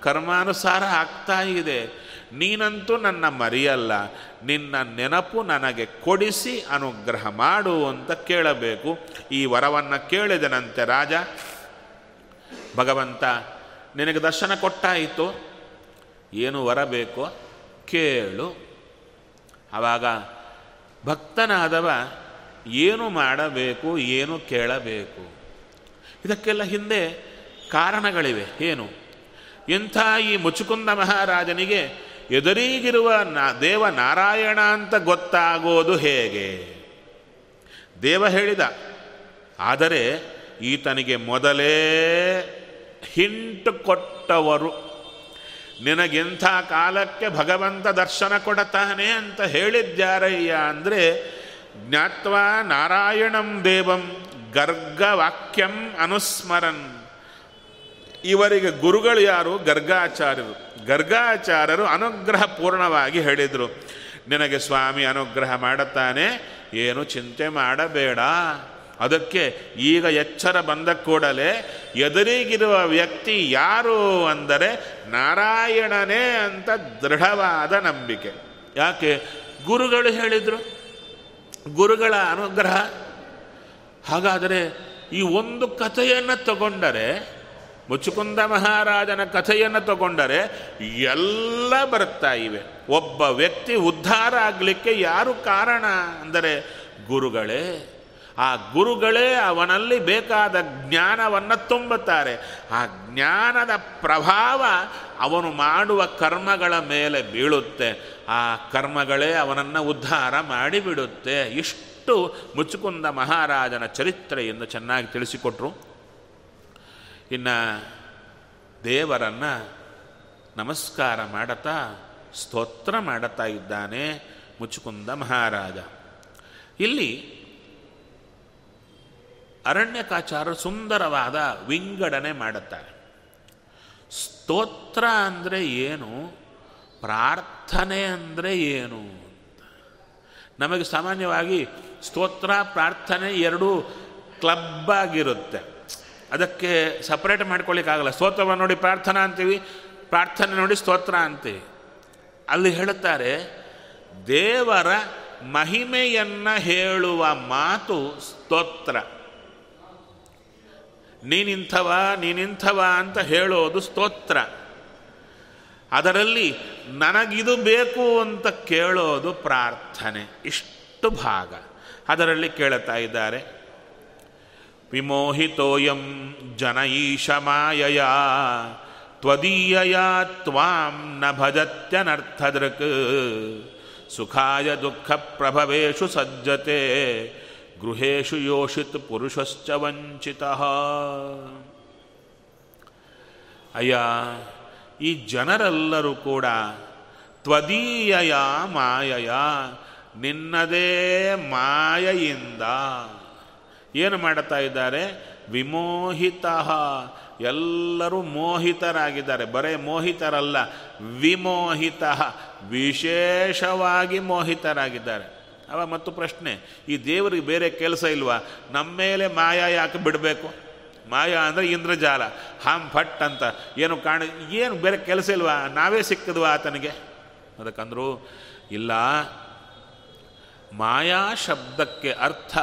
ಕರ್ಮಾನುಸಾರ ಆಗ್ತಾ ಇದೆ. ನೀನಂತೂ ನನ್ನ ಮರೆಯಲ್ಲ. ನಿನ್ನ ನೆನಪು ನನಗೆ ಕೊಡಿಸಿ ಅನುಗ್ರಹ ಮಾಡು ಅಂತ ಕೇಳಬೇಕು. ಈ ವರವನ್ನು ಕೇಳಿದನಂತೆ ರಾಜ, ಭಗವಂತ, ನಿನಗೆ ದರ್ಶನ ಕೊಟ್ಟಾಯಿತು. ಏನು ವರ ಬೇಕೋ ಕೇಳು. ಆವಾಗ ಭಕ್ತನಾದವ ಏನು ಮಾಡಬೇಕು, ಏನು ಕೇಳಬೇಕು? ಇದಕ್ಕೆಲ್ಲ ಹಿಂದೆ ಕಾರಣಗಳಿವೆ. ಏನು? ಇಂಥ ಈ ಮುಚುಕುಂದ ಮಹಾರಾಜನಿಗೆ ಎದುರಿಗಿರುವ ನಾ ದೇವ ನಾರಾಯಣ ಅಂತ ಗೊತ್ತಾಗೋದು ಹೇಗೆ? ದೇವ ಹೇಳಿದ, ಆದರೆ ಈತನಿಗೆ ಮೊದಲೇ ಹಿಂಟು ಕೊಟ್ಟವರು ನಿನಗೆಂಥ ಕಾಲಕ್ಕೆ ಭಗವಂತ ದರ್ಶನ ಕೊಡತಾನೆ ಅಂತ ಹೇಳಿದ್ಯಾರಯ್ಯ ಅಂದರೆ, ಜ್ಞಾತ್ವ ನಾರಾಯಣಂ ದೇವಂ ಗರ್ಗವಾಕ್ಯಂ ಅನುಸ್ಮರನ್. ಇವರಿಗೆ ಗುರುಗಳು ಯಾರು? ಗರ್ಗಾಚಾರ್ಯರು. ಗರ್ಗಾಚಾರ್ಯರು ಅನುಗ್ರಹ ಪೂರ್ಣವಾಗಿ ಹೇಳಿದರು. ನಿನಗೆ ಸ್ವಾಮಿ ಅನುಗ್ರಹ ಮಾಡುತ್ತಾನೆ ಏನು ಚಿಂತೆ ಮಾಡಬೇಡ. ಅದಕ್ಕೆ ಈಗ ಎಚ್ಚರ ಬಂದ ಕೂಡಲೇ ಎದುರಿಗಿರುವ ವ್ಯಕ್ತಿ ಯಾರು ಅಂದರೆ ನಾರಾಯಣನೇ ಅಂತ ದೃಢವಾದ ನಂಬಿಕೆ. ಯಾಕೆ? ಗುರುಗಳು ಹೇಳಿದರು. ಗುರುಗಳ ಅನುಗ್ರಹ. ಹಾಗಾದರೆ ಈ ಒಂದು ಕಥೆಯನ್ನು ತಗೊಂಡರೆ, ಮುಚುಕುಂದ ಮಹಾರಾಜನ ಕಥೆಯನ್ನು ತಗೊಂಡರೆ ಎಲ್ಲ ಬರ್ತಾ ಇವೆ. ಒಬ್ಬ ವ್ಯಕ್ತಿ ಉದ್ಧಾರ ಆಗಲಿಕ್ಕೆ ಯಾರು ಕಾರಣ ಅಂದರೆ ಗುರುಗಳೇ. ಆ ಗುರುಗಳೇ ಅವನಲ್ಲಿ ಬೇಕಾದ ಜ್ಞಾನವನ್ನು ತುಂಬುತ್ತಾರೆ. ಆ ಜ್ಞಾನದ ಪ್ರಭಾವ ಅವನು ಮಾಡುವ ಕರ್ಮಗಳ ಮೇಲೆ ಬೀಳುತ್ತೆ. ಆ ಕರ್ಮಗಳೇ ಅವನನ್ನು ಉದ್ಧಾರ ಮಾಡಿಬಿಡುತ್ತೆ. ಇಷ್ಟು ಮುಚುಕುಂದ ಮಹಾರಾಜನ ಚರಿತ್ರೆಯನ್ನು ಚೆನ್ನಾಗಿ ತಿಳಿಸಿಕೊಟ್ರು. ಇನ್ನು ದೇವರನ್ನು ನಮಸ್ಕಾರ ಮಾಡುತ್ತಾ ಸ್ತೋತ್ರ ಮಾಡುತ್ತಾ ಇದ್ದಾನೆ ಮುಚುಕುಂದ ಮಹಾರಾಜ. ಇಲ್ಲಿ ಅರಣ್ಯಕಾಚಾರರು ಸುಂದರವಾದ ವಿಂಗಡಣೆ ಮಾಡುತ್ತಾರೆ. ಸ್ತೋತ್ರ ಅಂದರೆ ಏನು? ಪ್ರಾರ್ಥನೆ ಅಂದರೆ ಏನು ನಮಗೆ ಸಾಮಾನ್ಯವಾಗಿ ಸ್ತೋತ್ರ, ಪ್ರಾರ್ಥನೆ ಎರಡೂ ಕ್ಲಬ್ ಆಗಿರುತ್ತೆ. ಅದಕ್ಕೆ ಸಪ್ರೇಟ್ ಮಾಡ್ಕೊಳ್ಳಿಕ್ಕಾಗಲ್ಲ. ಸ್ತೋತ್ರವನ್ನು ನೋಡಿ ಪ್ರಾರ್ಥನಾ ಅಂತೀವಿ, ಪ್ರಾರ್ಥನೆ ನೋಡಿ ಸ್ತೋತ್ರ ಅಂತೀವಿ. ಅಲ್ಲಿ ಹೇಳುತ್ತಾರೆ, ದೇವರ ಮಹಿಮೆಯನ್ನು ಹೇಳುವ ಮಾತು ಸ್ತೋತ್ರ. ನೀನಿಂಥವ ನೀನಿಂಥವ ಅಂತ ಹೇಳೋದು ಸ್ತೋತ್ರ. ಅದರಲ್ಲಿ ನನಗಿದು ಬೇಕು ಅಂತ ಕೇಳೋದು ಪ್ರಾರ್ಥನೆ. ಇಷ್ಟು ಭಾಗ. ಅದರಲ್ಲಿ ಕೇಳುತ್ತಾ ಇದ್ದಾರೆ. ವಿಮೋಹಿತೋಯಂ ಜನ ಈಶ ಮಾಯಯ ತ್ವದೀಯ ತ್ವಾಂ ನ ಭಜತ್ಯನರ್ಥದೃಕ್. ಸುಖಾಯ ದುಃಖ ಪ್ರಭವೇಶು ಸಜ್ಜತೆ. ಗೃಹೇಶು ಯೋಷಿತ್ ಪುರುಷಶ್ಚ ವಂಚಿತ. ಅಯ್ಯ, ಈ ಜನರೆಲ್ಲರೂ ಕೂಡ ತ್ವದೀಯಯ ಮಾಯಯ, ನಿನ್ನದೇ ಮಾಯೆಯಿಂದ. ಏನು ಮಾಡ್ತಾ ಇದ್ದಾರೆ? ವಿಮೋಹಿತ. ಎಲ್ಲರೂ ಮೋಹಿತರಾಗಿದ್ದಾರೆ. ಬರೇ ಮೋಹಿತರಲ್ಲ, ವಿಮೋಹಿತ, ವಿಶೇಷವಾಗಿ ಮೋಹಿತರಾಗಿದ್ದಾರೆ. ಅವ ಮತ್ತು ಪ್ರಶ್ನೆ. ಈ ದೇವರಿಗೆ ಬೇರೆ ಕೆಲಸ ಇಲ್ವಾ? ನಮ್ಮ ಮೇಲೆ ಮಾಯಾ ಯಾಕೆ ಬಿಡಬೇಕು? ಮಾಯಾ ಅಂದರೆ ಇಂದ್ರಜಾಲ. ಹಾಂ ಭಟ್ ಅಂತ. ಏನು ಕಾಣ, ಏನು ಬೇರೆ ಕೆಲಸ ಇಲ್ವಾ? ನಾವೇ ಸಿಕ್ಕದ್ವಾ ಆತನಿಗೆ? ಅದಕ್ಕಂದ್ರು, ಇಲ್ಲ. ಮಾಯಾ ಶಬ್ದಕ್ಕೆ ಅರ್ಥ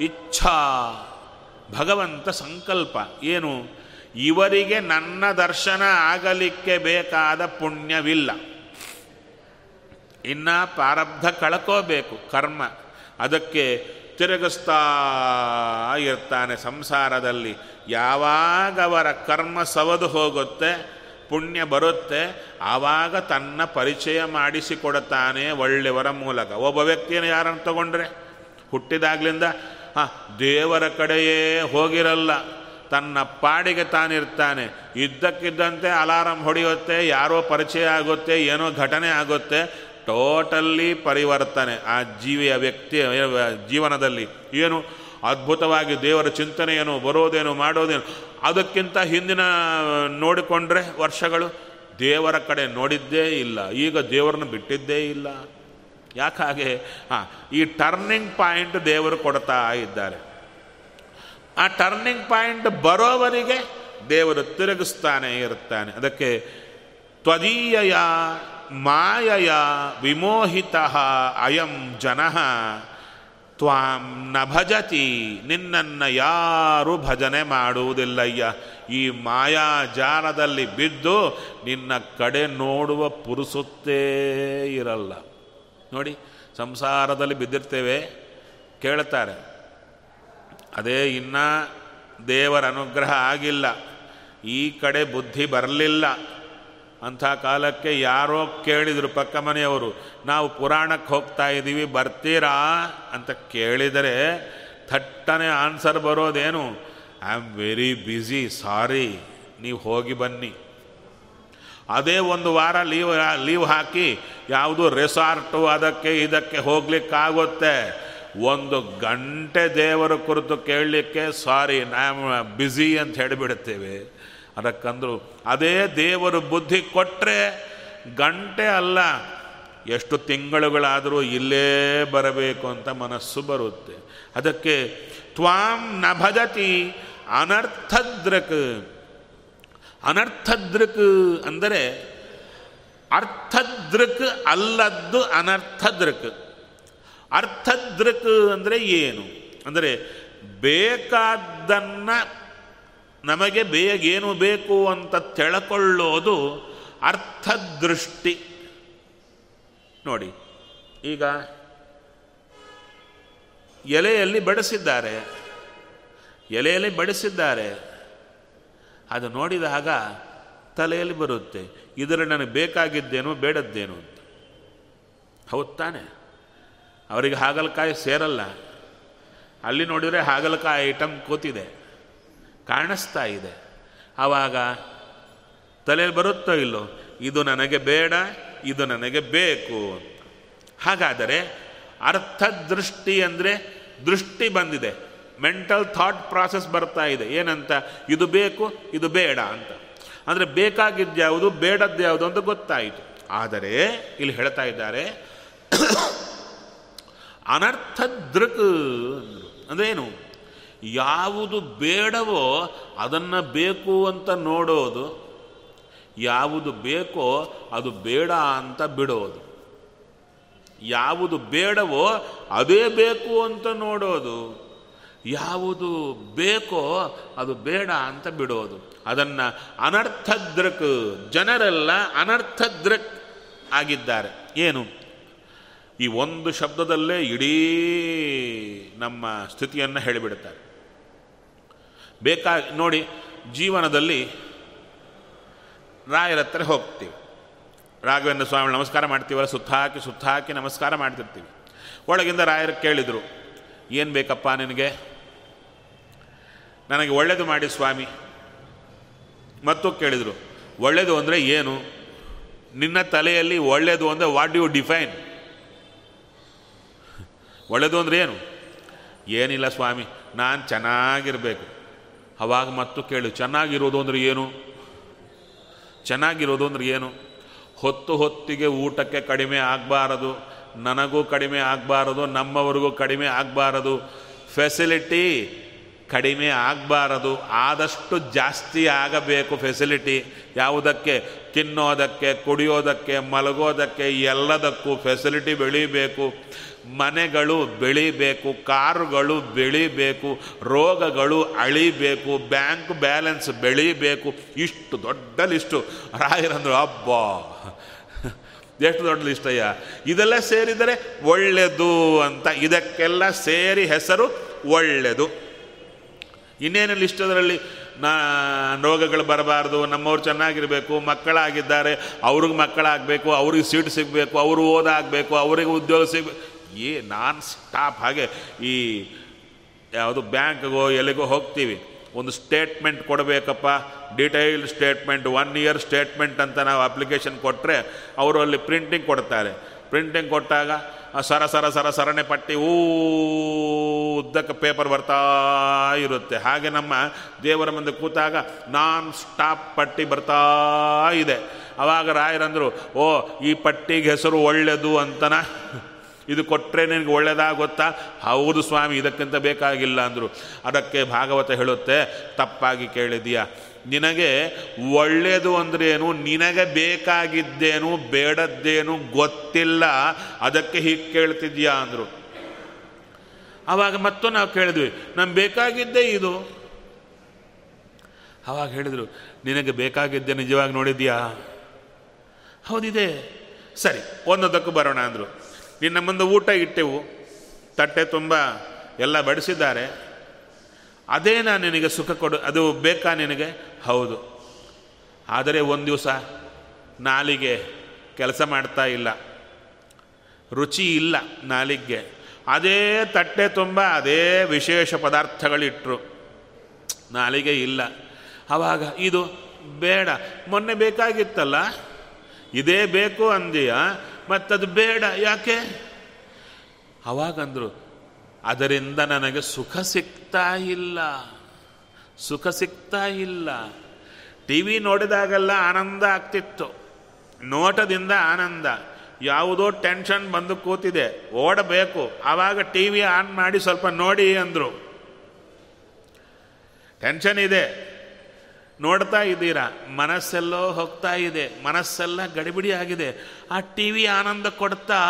ಇಚ್ಛಾ, ಭಗವಂತ ಸಂಕಲ್ಪ. ಏನು? ಇವರಿಗೆ ನನ್ನ ದರ್ಶನ ಆಗಲಿಕ್ಕೆ ಬೇಕಾದ ಪುಣ್ಯವಿಲ್ಲ. ಇನ್ನು ಪ್ರಾರಬ್ಧ ಕಳ್ಕೋಬೇಕು, ಕರ್ಮ. ಅದಕ್ಕೆ ತಿರುಗಿಸ್ತಾ ಇರ್ತಾನೆ ಸಂಸಾರದಲ್ಲಿ. ಯಾವಾಗ ಅವರ ಕರ್ಮ ಸವದು ಹೋಗುತ್ತೆ, ಪುಣ್ಯ ಬರುತ್ತೆ, ಆವಾಗ ತನ್ನ ಪರಿಚಯ ಮಾಡಿಸಿಕೊಡುತ್ತಾನೆ ಒಳ್ಳೆಯವರ ಮೂಲಕ. ಒಬ್ಬ ವ್ಯಕ್ತಿಯನ್ನು ಯಾರನ್ನು ತಗೊಂಡ್ರೆ? ಹುಟ್ಟಿದಾಗ್ಲಿಂದ, ಹಾಂ, ದೇವರ ಕಡೆಯೇ ಹೋಗಿರಲ್ಲ. ತನ್ನ ಪಾಡಿಗೆ ತಾನಿರ್ತಾನೆ. ಇದ್ದಕ್ಕಿದ್ದಂತೆ ಅಲಾರಂ ಹೊಡೆಯುತ್ತೆ, ಯಾರೋ ಪರಿಚಯ ಆಗುತ್ತೆ, ಏನೋ ಘಟನೆ ಆಗುತ್ತೆ ಟೋಟಲ್ಲಿ ಪರಿವರ್ತನೆ ಆ ಜೀವಿಯ ವ್ಯಕ್ತಿಯ ಜೀವನದಲ್ಲಿ. ಏನು ಅದ್ಭುತವಾಗಿ ದೇವರ ಚಿಂತನೆಯನ್ನು ಬರೋದೇನು, ಮಾಡೋದೇನು, ಅದಕ್ಕಿಂತ ಹಿಂದಿನ ನೋಡಿಕೊಂಡ್ರೆ ವರ್ಷಗಳು ದೇವರ ಕಡೆ ನೋಡಿದ್ದೇ ಇಲ್ಲ. ಈಗ ದೇವರನ್ನು ಬಿಟ್ಟಿದ್ದೇ ಇಲ್ಲ. ಯಾಕಾಗೆ ಹಾಂ, ಈ ಟರ್ನಿಂಗ್ ಪಾಯಿಂಟ್ ದೇವರು ಕೊಡ್ತಾ ಇದ್ದಾರೆ. ಆ ಟರ್ನಿಂಗ್ ಪಾಯಿಂಟ್ ಬರೋವರಿಗೆ ದೇವರು ತಿರುಗಿಸ್ತಾನೆ ಇರುತ್ತಾನೆ. ಅದಕ್ಕೆ ತ್ವದೀಯ ಮಾಯಯ ವಿಮೋಹಿತ ಅಯಂ ಜನ. ತ್ವಾಂ ನ ಭಜತಿ, ನಿನ್ನನ್ನು ಯಾರು ಭಜನೆ ಮಾಡುವುದಿಲ್ಲಯ್ಯ. ಈ ಮಾಯಾಜಾಲದಲ್ಲಿ ಬಿದ್ದು ನಿನ್ನ ಕಡೆ ನೋಡುವ ಪುರುಸುತ್ತೇ ಇರಲ್ಲ. ನೋಡಿ, ಸಂಸಾರದಲ್ಲಿ ಬಿದ್ದಿರ್ತೇವೆ ಕೇಳ್ತಾರೆ ಅದೇ ಇನ್ನ ದೇವರ ಅನುಗ್ರಹ ಆಗಿಲ್ಲ. ಈ ಕಡೆ ಬುದ್ಧಿ ಬರಲಿಲ್ಲ. ಅಂಥ ಕಾಲಕ್ಕೆ ಯಾರೋ ಕೇಳಿದರು ಪಕ್ಕ ಮನೆಯವರು, ನಾವು ಪುರಾಣಕ್ಕೆ ಹೋಗ್ತಾ ಇದ್ದೀವಿ ಬರ್ತೀರಾ? ಅಂತ ಕೇಳಿದರೆ ಥಟ್ಟನೆ answer ಬರೋದೇನು I am very busy sorry ನೀವು ಹೋಗಿ ಬನ್ನಿ. ಅದೇ ಒಂದು ವಾರ ಲೀವ್ ಲೀವ್ ಹಾಕಿ, ಯಾವುದು ರೆಸಾರ್ಟು ಅದಕ್ಕೆ ಇದಕ್ಕೆ ಹೋಗ್ಲಿಕ್ಕಾಗುತ್ತೆ. ಒಂದು ಗಂಟೆ ದೇವರ ಕುರಿತು ಕೇಳಲಿಕ್ಕೆ ಸಾರಿ ನಾ ಬ್ಯುಸಿ ಅಂತ ಹೇಳಿಬಿಡುತ್ತೇವೆ ಅದಕ್ಕಂದ್ರು, ಅದೇ ದೇವರು ಬುದ್ಧಿ ಕೊಟ್ಟರೆ ಗಂಟೆ ಅಲ್ಲ, ಎಷ್ಟು ತಿಂಗಳುಗಳಾದರೂ ಇಲ್ಲೇ ಬರಬೇಕು ಅಂತ ಮನಸ್ಸು ಬರುತ್ತೆ. ಅದಕ್ಕೆ ತ್ವಾಂ ನ ಭಜತಿ ಅನರ್ಥದೃಕ್ ಅನರ್ಥದೃಕ್ ಅಂದರೆ ಅರ್ಥದೃಕ್ ಅಲ್ಲದ್ದು ಅನರ್ಥದೃಕ್ ಅರ್ಥದೃಕ್ ಅಂದರೆ ಏನು? ಅಂದರೆ ಬೇಕಾದ್ದನ್ನು ನಮಗೆ ಬೇಗೇನು ಬೇಕು ಅಂತ ತಿಳ್ಕೊಳ್ಳೋದು ಅರ್ಥದೃಷ್ಟಿ. ನೋಡಿ, ಈಗ ಎಲೆಯಲ್ಲಿ ಬಡಿಸಿದ್ದಾರೆ. ಎಲೆಯಲ್ಲಿ ಬಡಿಸಿದ್ದಾರೆ. ಅದು ನೋಡಿದಾಗ ತಲೆಯಲ್ಲಿ ಬರುತ್ತೆ. ಇದರ ನನಗೆ ಬೇಕಾಗಿದ್ದೇನು ಬೇಡದ್ದೇನು ಅಂತ. ಹೌದು ತಾನೆ. ಅವರಿಗೆ ಹಾಗಲಕಾಯಿ ಸೇರಲ್ಲ. ಅಲ್ಲಿ ನೋಡಿದರೆ ಹಾಗಲಕಾಯಿ ಐಟಮ್ ಕೂತಿದೆ. ಕಾಣಿಸ್ತಾ ಇದೆ. ಆವಾಗ ತಲೆಯಲ್ಲಿ ಬರುತ್ತೋ ಇಲ್ಲೋ, ಇದು ನನಗೆ ಬೇಡ, ಇದು ನನಗೆ ಬೇಕು ಹಾಗಾದರೆ ಅರ್ಥದೃಷ್ಟಿ ಅಂದರೆ ದೃಷ್ಟಿ ಬಂದಿದೆ. ಮೆಂಟಲ್ ಥಾಟ್ ಪ್ರಾಸೆಸ್ ಬರ್ತಾ ಇದೆ. ಏನಂತ? ಇದು ಬೇಕು, ಇದು ಬೇಡ ಅಂತ. ಅಂದರೆ ಬೇಕಾಗಿದ್ದ್ಯಾವುದು ಬೇಡದ್ಯಾವುದು ಅಂತ ಗೊತ್ತಾಯಿತು. ಆದರೆ ಇಲ್ಲಿ ಹೇಳ್ತಾ ಇದ್ದಾರೆ, ಅನರ್ಥದೃಕ್ ಅಂದರು ಅಂದ್ರೇನು ಯಾವುದು ಬೇಡವೋ ಅದನ್ನು ಬೇಕು ಅಂತ ನೋಡೋದು, ಯಾವುದು ಬೇಕೋ ಅದು ಬೇಡ ಅಂತ ಬಿಡೋದು. ಯಾವುದು ಬೇಡವೋ ಅದೇ ಬೇಕು ಅಂತ ನೋಡೋದು, ಯಾವುದು ಬೇಕೋ ಅದು ಬೇಡ ಅಂತ ಬಿಡೋದು. ಅದನ್ನು ಅನರ್ಥದೃಕ್ ಜನರೆಲ್ಲ ಅನರ್ಥದೃಕ್ ಆಗಿದ್ದಾರೆ. ಏನು? ಈ ಒಂದು ಶಬ್ದದಲ್ಲೇ ಇಡೀ ನಮ್ಮ ಸ್ಥಿತಿಯನ್ನು ಹೇಳಿಬಿಡುತ್ತಾರೆ ಬೇಕಾ, ನೋಡಿ, ಜೀವನದಲ್ಲಿ ರಾಯರ ಹತ್ರ ಹೋಗ್ತೀವಿ. ರಾಘವೇಂದ್ರ ಸ್ವಾಮಿ ನಮಸ್ಕಾರ ಮಾಡ್ತೀವಲ್ಲ ಸುತ್ತ ಹಾಕಿ ಸುತ್ತ ಹಾಕಿ ನಮಸ್ಕಾರ ಮಾಡ್ತಿರ್ತೀವಿ. ಒಳಗಿಂದ ರಾಯರು ಕೇಳಿದರು, ಏನು ಬೇಕಪ್ಪ ನಿನಗೆ? ನನಗೆ ಒಳ್ಳೆಯದು ಮಾಡಿ ಸ್ವಾಮಿ. ಮತ್ತು ಕೇಳಿದರು ಒಳ್ಳೆಯದು ಅಂದರೆ ಏನು? ನಿನ್ನ ತಲೆಯಲ್ಲಿ ಒಳ್ಳೆಯದು ಅಂದರೆ ವಾಟ್ ಯು ಡಿಫೈನ್? ಒಳ್ಳೆಯದು ಅಂದರೆ ಏನು? ಏನಿಲ್ಲ ಸ್ವಾಮಿ, ನಾನು ಚೆನ್ನಾಗಿರಬೇಕು. ಅವಾಗ ಮತ್ತು ಕೇಳು, ಚೆನ್ನಾಗಿರೋದು ಅಂದ್ರೆ ಏನು? ಚೆನ್ನಾಗಿರೋದು ಅಂದ್ರೆ ಏನು? ಹೊತ್ತು ಹೊತ್ತಿಗೆ ಊಟಕ್ಕೆ ಕಡಿಮೆ ಆಗಬಾರದು, ನನಗೂ ಕಡಿಮೆ ಆಗಬಾರದು, ನಮ್ಮವರಿಗೂ ಕಡಿಮೆ ಆಗಬಾರದು. ಫೆಸಿಲಿಟಿ ಕಡಿಮೆ ಆಗಬಾರದು, ಆದಷ್ಟು ಜಾಸ್ತಿ ಆಗಬೇಕು ಫೆಸಿಲಿಟಿ ಯಾವುದಕ್ಕೆ? ತಿನ್ನೋದಕ್ಕೆ, ಕುಡಿಯೋದಕ್ಕೆ, ಮಲಗೋದಕ್ಕೆ, ಎಲ್ಲದಕ್ಕೂ ಫೆಸಿಲಿಟಿ ಬೆಳೀಬೇಕು. ಮನೆಗಳು ಬೆಳಿಬೇಕು, ಕಾರುಗಳು ಬೆಳಿಬೇಕು, ರೋಗಗಳು ಅಳಿಬೇಕು, ಬ್ಯಾಂಕ್ ಬ್ಯಾಲೆನ್ಸ್ ಬೆಳಿಬೇಕು. ಇಷ್ಟು ದೊಡ್ಡ ಲಿಸ್ಟು. ರಾಯರಂದ್ರು, ಅಬ್ಬಾ! ಎಷ್ಟು ದೊಡ್ಡ ಲಿಸ್ಟಯ್ಯ ಇದೆಲ್ಲ ಸೇರಿದರೆ ಒಳ್ಳೆಯದು ಅಂತ. ಇದಕ್ಕೆಲ್ಲ ಸೇರಿ ಹೆಸರು ಒಳ್ಳೆಯದು. ಇನ್ನೇನು ಲಿಸ್ಟ್ ಅದರಲ್ಲಿ? ನಾ, ರೋಗಗಳು ಬರಬಾರ್ದು, ನಮ್ಮವ್ರು ಚೆನ್ನಾಗಿರಬೇಕು, ಮಕ್ಕಳಾಗಿದ್ದಾರೆ, ಅವ್ರಿಗೆ ಮಕ್ಕಳಾಗಬೇಕು, ಅವ್ರಿಗೆ ಸೀಟ್ ಸಿಗಬೇಕು, ಅವರು ಓದಾಗಬೇಕು, ಅವರಿಗೆ ಉದ್ಯೋಗ ಸಿಗಬೇಕು. ಏ, ನಾನ್ ಸ್ಟಾಪ್ ಹಾಗೆ ಈ ಯಾವುದು ಬ್ಯಾಂಕ್ಗೋ ಎಲ್ಲಿಗೋ ಹೋಗ್ತೀವಿ. ಒಂದು statement ಕೊಡಬೇಕಪ್ಪ. Detailed statement, one year statement ಅಂತ ನಾವು ಅಪ್ಲಿಕೇಶನ್ ಕೊಟ್ಟರೆ ಅವರು ಅಲ್ಲಿ ಪ್ರಿಂಟಿಂಗ್ ಕೊಡ್ತಾರೆ. ಪ್ರಿಂಟಿಂಗ್ ಕೊಟ್ಟಾಗ ಸರ ಸರ ಸರ ಸರಣೆ ಪಟ್ಟಿ ಊ ಉದ್ದಕ್ಕೆ ಪೇಪರ್ ಬರ್ತಾ ಇರುತ್ತೆ. ಹಾಗೆ ನಮ್ಮ ದೇವರ ಮುಂದೆ ಕೂತಾಗ ನಾನ್ ಸ್ಟಾಪ್ ಪಟ್ಟಿ ಬರ್ತಾ ಇದೆ. ಅವಾಗ ರಾಯರಂದರು, ಓ, ಈ ಪಟ್ಟಿಗೆ ಹೆಸರು ಒಳ್ಳೆಯದು ಅಂತನ ಇದು ಕೊಟ್ಟರೆ ನಿನಗೆ ಒಳ್ಳೆಯದಾಗುತ್ತಾ ಹೌದು ಸ್ವಾಮಿ, ಇದಕ್ಕಿಂತ ಬೇಕಾಗಿಲ್ಲ ಅಂದರು. ಅದಕ್ಕೆ ಭಾಗವತ ಹೇಳುತ್ತೆ, ತಪ್ಪಾಗಿ ಕೇಳಿದೀಯ. ನಿನಗೆ ಒಳ್ಳೆಯದು ಅಂದ್ರೇನು, ನಿನಗೆ ಬೇಕಾಗಿದ್ದೇನು, ಬೇಡದ್ದೇನು ಗೊತ್ತಿಲ್ಲ, ಅದಕ್ಕೆ ಹೀಗೆ ಕೇಳ್ತಿದ್ಯಾ ಅಂದರು. ಆವಾಗ ಮತ್ತೊಂದು ನಾವು ಕೇಳಿದ್ವಿ, ನಮ್ಗೆ ಬೇಕಾಗಿದ್ದೇ ಇದು. ಆವಾಗ ಹೇಳಿದರು, ನಿನಗೆ ಬೇಕಾಗಿದ್ದೆ ನಿಜವಾಗಿ ನೋಡಿದ್ಯಾ? ಹೌದಿದೆ. ಸರಿ, ಒಂದೊಂದಕ್ಕೂ ಬರೋಣ ಅಂದರು. ನಿನ್ನ ಮುಂದೆ ಊಟ ಇಟ್ಟೆವು. ತಟ್ಟೆ ತುಂಬ ಎಲ್ಲ ಬಡಿಸಿದ್ದಾರೆ. ಅದೇ ನಾನು ನಿನಗೆ ಸುಖ ಕೊಡು, ಅದು ಬೇಕಾ ನಿನಗೆ? ಹೌದು. ಆದರೆ ಒಂದು ದಿವಸ ನಾಲಿಗೆ ಕೆಲಸ ಮಾಡ್ತಾ ಇಲ್ಲ. ರುಚಿ ಇಲ್ಲ ನಾಲಿಗೆ. ಅದೇ ತಟ್ಟೆ ತುಂಬ, ಅದೇ ವಿಶೇಷ ಪದಾರ್ಥಗಳಿಟ್ಟರು ನಾಲಿಗೆ ಇಲ್ಲ. ಆವಾಗ ಇದು ಬೇಡ, ಮೊನ್ನೆ ಬೇಕಾಗಿತ್ತಲ್ಲ? ಇದೇ ಬೇಕು ಅಂದೀಯ? ಮತ್ತದು ಬೇಡ, ಯಾಕೆ? ಅವಾಗಂದ್ರು, ಅದರಿಂದ ನನಗೆ ಸುಖ ಸಿಗ್ತಾ ಇಲ್ಲ, ಸುಖ ಸಿಗ್ತಾ ಇಲ್ಲ. ಟಿ ವಿ ನೋಡಿದಾಗೆಲ್ಲ ಆನಂದ ಆಗ್ತಿತ್ತು, ನೋಟದಿಂದ ಆನಂದ. ಯಾವುದೋ ಟೆನ್ಷನ್ ಬಂದು ಕೂತಿದೆ, ಓಡಬೇಕು, ಆವಾಗ ಟಿ ವಿ ಆನ್ ಮಾಡಿ ಸ್ವಲ್ಪ ನೋಡಿ ಅಂದರು. ಟೆನ್ಷನ್ ಇದೆ ನೋಡ್ತಾ ಇದ್ದೀರಾ? ಮನಸ್ಸೆಲ್ಲೋ ಹೋಗ್ತಾ ಇದೆ. ಮನಸ್ಸೆಲ್ಲ ಗಡಿಬಿಡಿ ಆಗಿದೆ. ಆ ಟಿ ವಿ ಆನಂದ ಕೊಡ್ತಾ?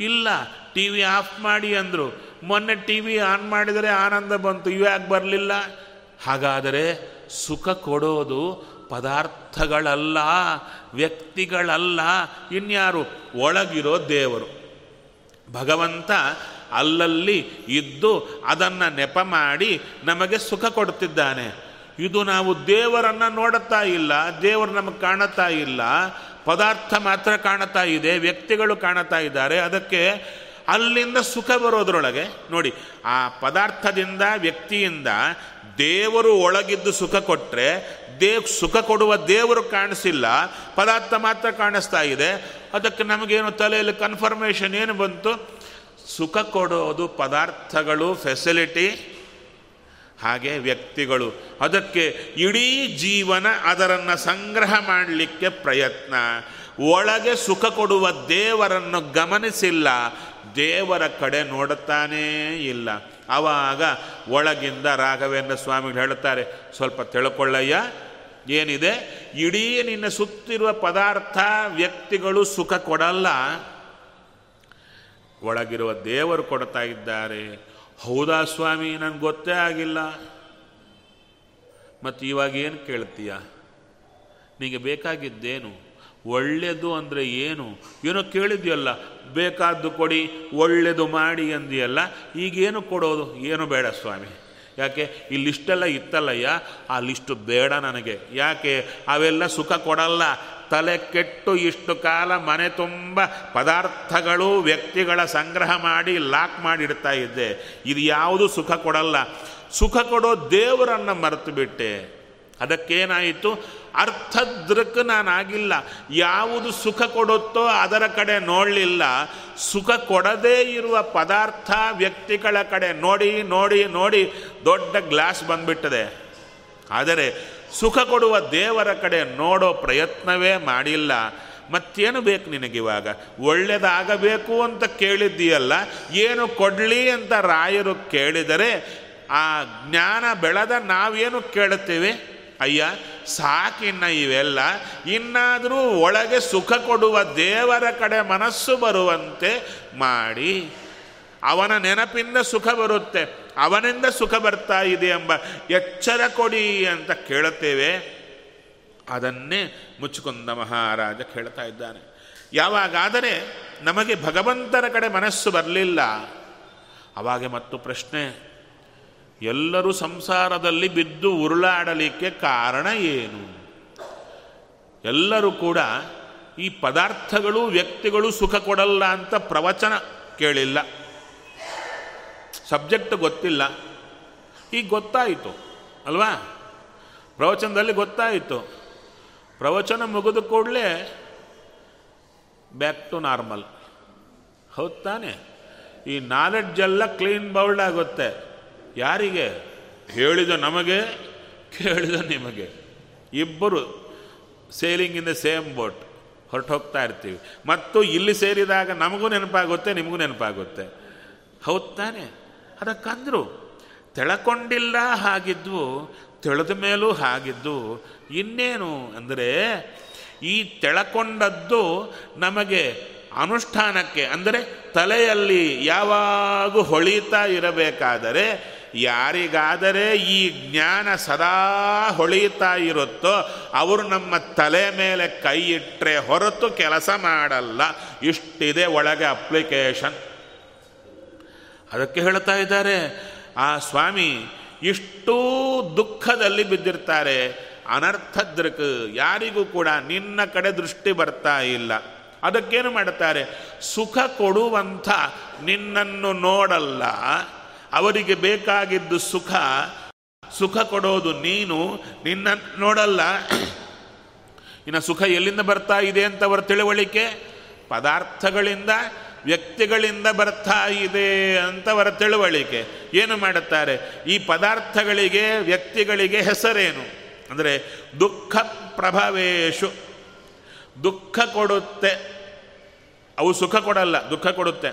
ಇಲ್ಲ. ಟಿ ವಿ ಆಫ್ ಮಾಡಿ ಅಂದರು. ಮೊನ್ನೆ ಟಿ ವಿ ಆನ್ ಮಾಡಿದರೆ ಆನಂದ ಬಂತು. ಇವ್ಯಾಕೆ ಬರಲಿಲ್ಲ? ಹಾಗಾದರೆ ಸುಖ ಕೊಡೋದು ಪದಾರ್ಥಗಳಲ್ಲ, ವ್ಯಕ್ತಿಗಳಲ್ಲ. ಇನ್ಯಾರು? ಒಳಗಿರೋ ದೇವರು. ಭಗವಂತ ಅಲ್ಲಲ್ಲಿ ಇದ್ದು ಅದನ್ನು ನೆಪ ಮಾಡಿ ನಮಗೆ ಸುಖ ಕೊಡ್ತಿದ್ದಾನೆ. ಇದು ನಾವು ದೇವರನ್ನು ನೋಡುತ್ತಾ ಇಲ್ಲ, ದೇವರು ನಮಗೆ ಕಾಣುತ್ತಾ ಇಲ್ಲ, ಪದಾರ್ಥ ಮಾತ್ರ ಕಾಣುತ್ತಾ ಇದೆ, ವ್ಯಕ್ತಿಗಳು ಕಾಣುತ್ತಾ ಇದ್ದಾರೆ, ಅದಕ್ಕೆ ಅಲ್ಲಿಂದ ಸುಖ ಬರೋದ್ರೊಳಗೆ ನೋಡಿ, ಆ ಪದಾರ್ಥದಿಂದ, ವ್ಯಕ್ತಿಯಿಂದ ದೇವರು ಒಳಗಿದ್ದು ಸುಖ ಕೊಟ್ಟರೆ ದೇವ್ ಸುಖ ಕೊಡುವ ದೇವರು ಕಾಣಿಸಿಲ್ಲ, ಪದಾರ್ಥ ಮಾತ್ರ ಕಾಣಿಸ್ತಾ ಇದೆ, ಅದಕ್ಕೆ ನಮಗೇನು ತಲೆಯಲ್ಲಿ ಕನ್ಫರ್ಮೇಷನ್ ಏನು ಬಂತು? ಸುಖ ಕೊಡೋದು ಪದಾರ್ಥಗಳು ಫೆಸಿಲಿಟಿ ಹಾಗೆ ವ್ಯಕ್ತಿಗಳು. ಅದಕ್ಕೆ ಇಡೀ ಜೀವನ ಅದರನ್ನು ಸಂಗ್ರಹ ಮಾಡಲಿಕ್ಕೆ ಪ್ರಯತ್ನ. ಒಳಗೆ ಸುಖ ಕೊಡುವ ದೇವರನ್ನು ಗಮನಿಸಿಲ್ಲ. ದೇವರ ಕಡೆ ನೋಡುತ್ತಾನೇ ಇಲ್ಲ. ಆವಾಗ ಒಳಗಿಂದ ರಾಘವೇಂದ್ರ ಸ್ವಾಮಿಗಳು ಹೇಳುತ್ತಾರೆ, ಸ್ವಲ್ಪ ತಿಳ್ಕೊಳ್ಳಯ್ಯ, ಏನಿದೆ? ಇಡೀ ನಿನ್ನ ಸುತ್ತಿರುವ ಪದಾರ್ಥ ವ್ಯಕ್ತಿಗಳು ಸುಖ ಕೊಡಲ್ಲ. ಒಳಗಿರುವ ದೇವರು ಕೊಡ್ತಾ ಇದ್ದಾರೆ. ಹೌದಾ ಸ್ವಾಮಿ ನನಗೆ ಗೊತ್ತೇ ಆಗಿಲ್ಲ. ಮತ್ತು ಇವಾಗ ಏನು ಕೇಳ್ತೀಯ? ನಿಮಗೆ ಬೇಕಾಗಿದ್ದೇನು? ಒಳ್ಳೆಯದು ಅಂದರೆ ಏನು? ಏನೋ ಕೇಳಿದ್ಯಲ್ಲ, ಬೇಕಾದ್ದು ಕೊಡಿ ಒಳ್ಳೆಯದು ಮಾಡಿ ಅಂದಿಯಲ್ಲ, ಈಗೇನು ಕೊಡೋದು? ಏನು ಬೇಡ ಸ್ವಾಮಿ. ಯಾಕೆ, ಈ ಲಿಸ್ಟೆಲ್ಲ ಇತ್ತಲ್ಲಯ್ಯ? ಆ ಲಿಸ್ಟು ಬೇಡ ನನಗೆ. ಯಾಕೆ, ಅವೆಲ್ಲ ಸುಖ ಕೊಡಲ್ಲ. ತಲೆ ಕೆಟ್ಟು ಇಷ್ಟು ಕಾಲ ಮನೆ ತುಂಬ ಪದಾರ್ಥಗಳು ವ್ಯಕ್ತಿಗಳ ಸಂಗ್ರಹ ಮಾಡಿ ಲಾಕ್ ಮಾಡಿಡ್ತಾ ಇದ್ದೆ. ಇದು ಯಾವುದು ಸುಖ ಕೊಡಲ್ಲ. ಸುಖ ಕೊಡೋ ದೇವರನ್ನು ಮರೆತು ಬಿಟ್ಟೆ. ಅದಕ್ಕೇನಾಯಿತು? ಅರ್ಥದೃಕ್ ನಾನಾಗಿಲ್ಲ. ಯಾವುದು ಸುಖ ಕೊಡುತ್ತೋ ಅದರ ಕಡೆ ನೋಡಲಿಲ್ಲ. ಸುಖ ಕೊಡದೇ ಇರುವ ಪದಾರ್ಥ ವ್ಯಕ್ತಿಗಳ ಕಡೆ ನೋಡಿ ನೋಡಿ ನೋಡಿ ದೊಡ್ಡ ಗ್ಲಾಸ್ ಬಂದ್ಬಿಟ್ಟದೆ. ಆದರೆ ಸುಖ ಕೊಡುವ ದೇವರ ಕಡೆ ನೋಡೋ ಪ್ರಯತ್ನವೇ ಮಾಡಿಲ್ಲ. ಮತ್ತೇನು ಬೇಕು ನಿನಗಿವಾಗ ಒಳ್ಳೆಯದಾಗಬೇಕು ಅಂತ ಕೇಳಿದ್ದೀಯಲ್ಲ? ಏನು ಕೊಡಲಿ ಅಂತ ರಾಯರು ಕೇಳಿದರೆ, ಆ ಜ್ಞಾನ ಬೆಳೆದ ನಾವೇನು ಕೇಳುತ್ತೇವೆ? ಅಯ್ಯ, ಸಾಕಿನ್ನ ಇವೆಲ್ಲ. ಇನ್ನಾದರೂ ಒಳಗೆ ಸುಖ ಕೊಡುವ ದೇವರ ಕಡೆ ಮನಸ್ಸು ಬರುವಂತೆ ಮಾಡಿ. ಅವನ ನೆನಪಿಂದ ಸುಖ ಬರುತ್ತೆ. ಅವನಿಂದ ಸುಖ ಬರ್ತಾ ಇದೆ ಎಂಬ ಎಚ್ಚರ ಕೊಡಿ ಅಂತ ಕೇಳುತ್ತೇವೆ. ಅದನ್ನೇ ಮುಚ್ಚಿಕೊಂಡ ಮಹಾರಾಜ ಕೇಳ್ತಾ ಇದ್ದಾನೆ. ಯಾವಾಗಾದರೆ ನಮಗೆ ಭಗವಂತನ ಕಡೆ ಮನಸ್ಸು ಬರಲಿಲ್ಲ. ಅವಾಗೆ ಮತ್ತು ಪ್ರಶ್ನೆ, ಎಲ್ಲರೂ ಸಂಸಾರದಲ್ಲಿ ಬಿದ್ದು ಉರುಳಾಡಲಿಕ್ಕೆ ಕಾರಣ ಏನು? ಎಲ್ಲರೂ ಕೂಡ ಈ ಪದಾರ್ಥಗಳು ವ್ಯಕ್ತಿಗಳು ಸುಖ ಕೊಡಲ್ಲ ಅಂತ ಪ್ರವಚನ ಕೇಳಿಲ್ಲ. ಸಬ್ಜೆಕ್ಟ್ ಗೊತ್ತಿಲ್ಲ. ಈಗ ಗೊತ್ತಾಯಿತು, ಅಲ್ವಾ? ಪ್ರವಚನದಲ್ಲಿ ಗೊತ್ತಾಯಿತು. ಪ್ರವಚನ ಮುಗಿದ ಕೂಡಲೇ ಬ್ಯಾಕ್ ಟು ನಾರ್ಮಲ್ ಹೌದು ತಾನೆ? ಈ ನಾಲೆಡ್ಜೆಲ್ಲ ಕ್ಲೀನ್ ಬೌಲ್ಡ್ ಆಗುತ್ತೆ. ಯಾರಿಗೆ? ಹೇಳಿದ ನಮಗೆ, ಕೇಳಿದ ನಿಮಗೆ. ಇಬ್ಬರು sailing in the same boat ಹೊರಟು ಹೋಗ್ತಾ ಇರ್ತೀವಿ. ಮತ್ತು ಇಲ್ಲಿ ಸೇರಿದಾಗ ನಮಗೂ ನೆನಪಾಗುತ್ತೆ, ನಿಮಗೂ ನೆನಪಾಗುತ್ತೆ. ಹೌದು ತಾನೆ? ಅದಕ್ಕಂದ್ರು, ತೆಳಕೊಂಡಿಲ್ಲ ಹಾಗಿದ್ವು, ತಿಳಿದ ಮೇಲೂ ಹಾಗಿದ್ದು, ಇನ್ನೇನು ಅಂದರೆ, ಈ ತೆಳಕೊಂಡದ್ದು ನಮಗೆ ಅನುಷ್ಠಾನಕ್ಕೆ, ಅಂದರೆ ತಲೆಯಲ್ಲಿ ಯಾವಾಗ ಹೊಳಿತಾ ಇರಬೇಕಾದರೆ, ಯಾರಿಗಾದರೆ ಈ ಜ್ಞಾನ ಸದಾ ಹೊಳಿತಾ ಇರುತ್ತೋ, ಅವರು ನಮ್ಮ ತಲೆ ಮೇಲೆ ಕೈ ಇಟ್ಟರೆ ಹೊರತು ಕೆಲಸ ಮಾಡಲ್ಲ. ಇಷ್ಟಿದೆ ಒಳಗೆ ಅಪ್ಲಿಕೇಶನ್. ಅದಕ್ಕೆ ಹೇಳ್ತಾ ಇದ್ದಾರೆ, ಆ ಸ್ವಾಮಿ ಇಷ್ಟೂ ದುಃಖದಲ್ಲಿ ಬಿದ್ದಿರ್ತಾರೆ ಅನರ್ಥದೃಕ್ ಯಾರಿಗೂ ಕೂಡ ನಿನ್ನ ಕಡೆ ದೃಷ್ಟಿ ಬರ್ತಾ ಇಲ್ಲ. ಅದಕ್ಕೇನು ಮಾಡುತ್ತಾರೆ ಸುಖ ಕೊಡುವಂಥ ನಿನ್ನನ್ನು ನೋಡಲ್ಲ, ಅವರಿಗೆ ಬೇಕಾಗಿದ್ದು ಸುಖ ಸುಖ ಕೊಡೋದು ನೀನು, ನಿನ್ನ ನೋಡಲ್ಲ. ಇನ್ನು ಸುಖ ಎಲ್ಲಿಂದ ಬರ್ತಾ ಇದೆ ಅಂತ ಅವರ ತಿಳುವಳಿಕೆ, ಪದಾರ್ಥಗಳಿಂದ ವ್ಯಕ್ತಿಗಳಿಂದ ಬರ್ತಾ ಇದೆ ಅಂತವರ ತಿಳುವಳಿಕೆ. ಏನು ಮಾಡುತ್ತಾರೆ? ಈ ಪದಾರ್ಥಗಳಿಗೆ, ವ್ಯಕ್ತಿಗಳಿಗೆ ಹೆಸರೇನು? ಅಂದರೆ ದುಃಖ ಪ್ರಭಾವೇಶು. ದುಃಖ ಕೊಡುತ್ತೆ. ಅವು ಸುಖ ಕೊಡಲ್ಲ, ದುಃಖ ಕೊಡುತ್ತೆ.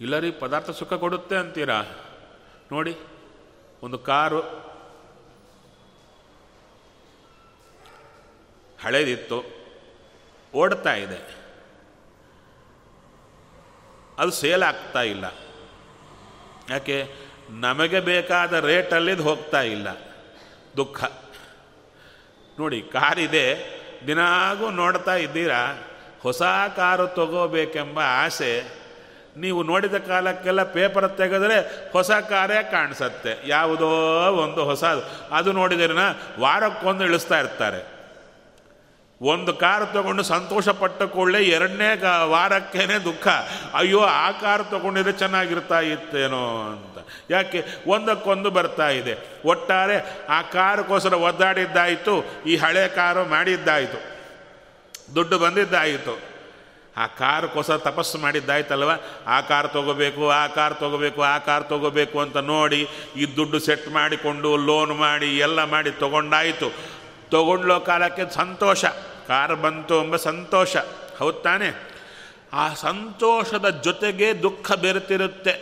ಇಲ್ಲ ರೀ, ಪದಾರ್ಥ ಸುಖ ಕೊಡುತ್ತೆ ಅಂತೀರಾ? ನೋಡಿ, ಒಂದು ಕಾರು. ಹಳೇದಿತ್ತು. ಓಡ್ತಾ ಇದೆ. ಅದು ಸೇಲ್ ಆಗ್ತಾ ಇಲ್ಲ. ಯಾಕೆ? ನಮಗೆ ಬೇಕಾದ ರೇಟಲ್ಲಿ ಹೋಗ್ತಾ ಇಲ್ಲ. ದುಃಖ. ನೋಡಿ, ಕಾರಿದೆ. ದಿನಾಗೂ ನೋಡ್ತಾ ಇದ್ದೀರಾ? ಹೊಸ ಕಾರು ತಗೋಬೇಕೆಂಬ ಆಸೆ. ನೀವು ನೋಡಿದ ಕಾಲಕ್ಕೆಲ್ಲ ಪೇಪರ್ ತೆಗೆದ್ರೆ ಹೊಸ ಕಾರೇ ಕಾಣಿಸತ್ತೆ. ಯಾವುದೋ ಒಂದು ಹೊಸ ಅದು ನೋಡಿದ್ರೆ ವಾರಕ್ಕೊಂದು ಇಳಿಸ್ತಾ ಇರ್ತಾರೆ. ಒಂದು ಕಾರ್ ತಗೊಂಡು ಸಂತೋಷ ಪಟ್ಟ ಕೂಡಲೇ ಎರಡನೇ ವಾರಕ್ಕೇನೆ ದುಃಖ. ಅಯ್ಯೋ, ಆ ಕಾರ್ ತಗೊಂಡಿದ್ರೆ ಚೆನ್ನಾಗಿರ್ತಾ ಇತ್ತೇನೋ ಅಂತ. ಯಾಕೆ? ಒಂದಕ್ಕೊಂದು ಬರ್ತಾ ಇದೆ. ಒಟ್ಟಾರೆ ಆ ಕಾರಕ್ಕೋಸ್ಕರ ಒದ್ದಾಡಿದ್ದಾಯಿತು, ಈ ಹಳೆ ಕಾರು ಮಾಡಿದ್ದಾಯಿತು. ದುಡ್ಡು ಬಂದಿದ್ದಾಯಿತು. ಆ ಕಾರಕ್ಕೋಸ್ಕರ ತಪಸ್ಸು ಮಾಡಿದ್ದಾಯ್ತಲ್ವ? ಆ ಕಾರ್ ತೊಗೋಬೇಕು, ಆ ಕಾರ್ ತೊಗೋಬೇಕು, ಆ ಕಾರ್ ತೊಗೋಬೇಕು ಅಂತ ನೋಡಿ, ಈ ದುಡ್ಡು ಸೆಟ್ ಮಾಡಿಕೊಂಡು, ಲೋನ್ ಮಾಡಿ, ಎಲ್ಲ ಮಾಡಿ ತೊಗೊಂಡಾಯಿತು. ತಗೊಂಡ್ಲೋ ಕಾಲಕ್ಕೆ ಸಂತೋಷ. ಕಾರ್ ಬಂತು ಎಂಬ ಸಂತೋಷ. ಹೌದು ತಾನೆ? ಆ ಸಂತೋಷದ ಜೊತೆಗೆ ದುಃಖ ಬೆರೆತಿರುತ್ತೆ.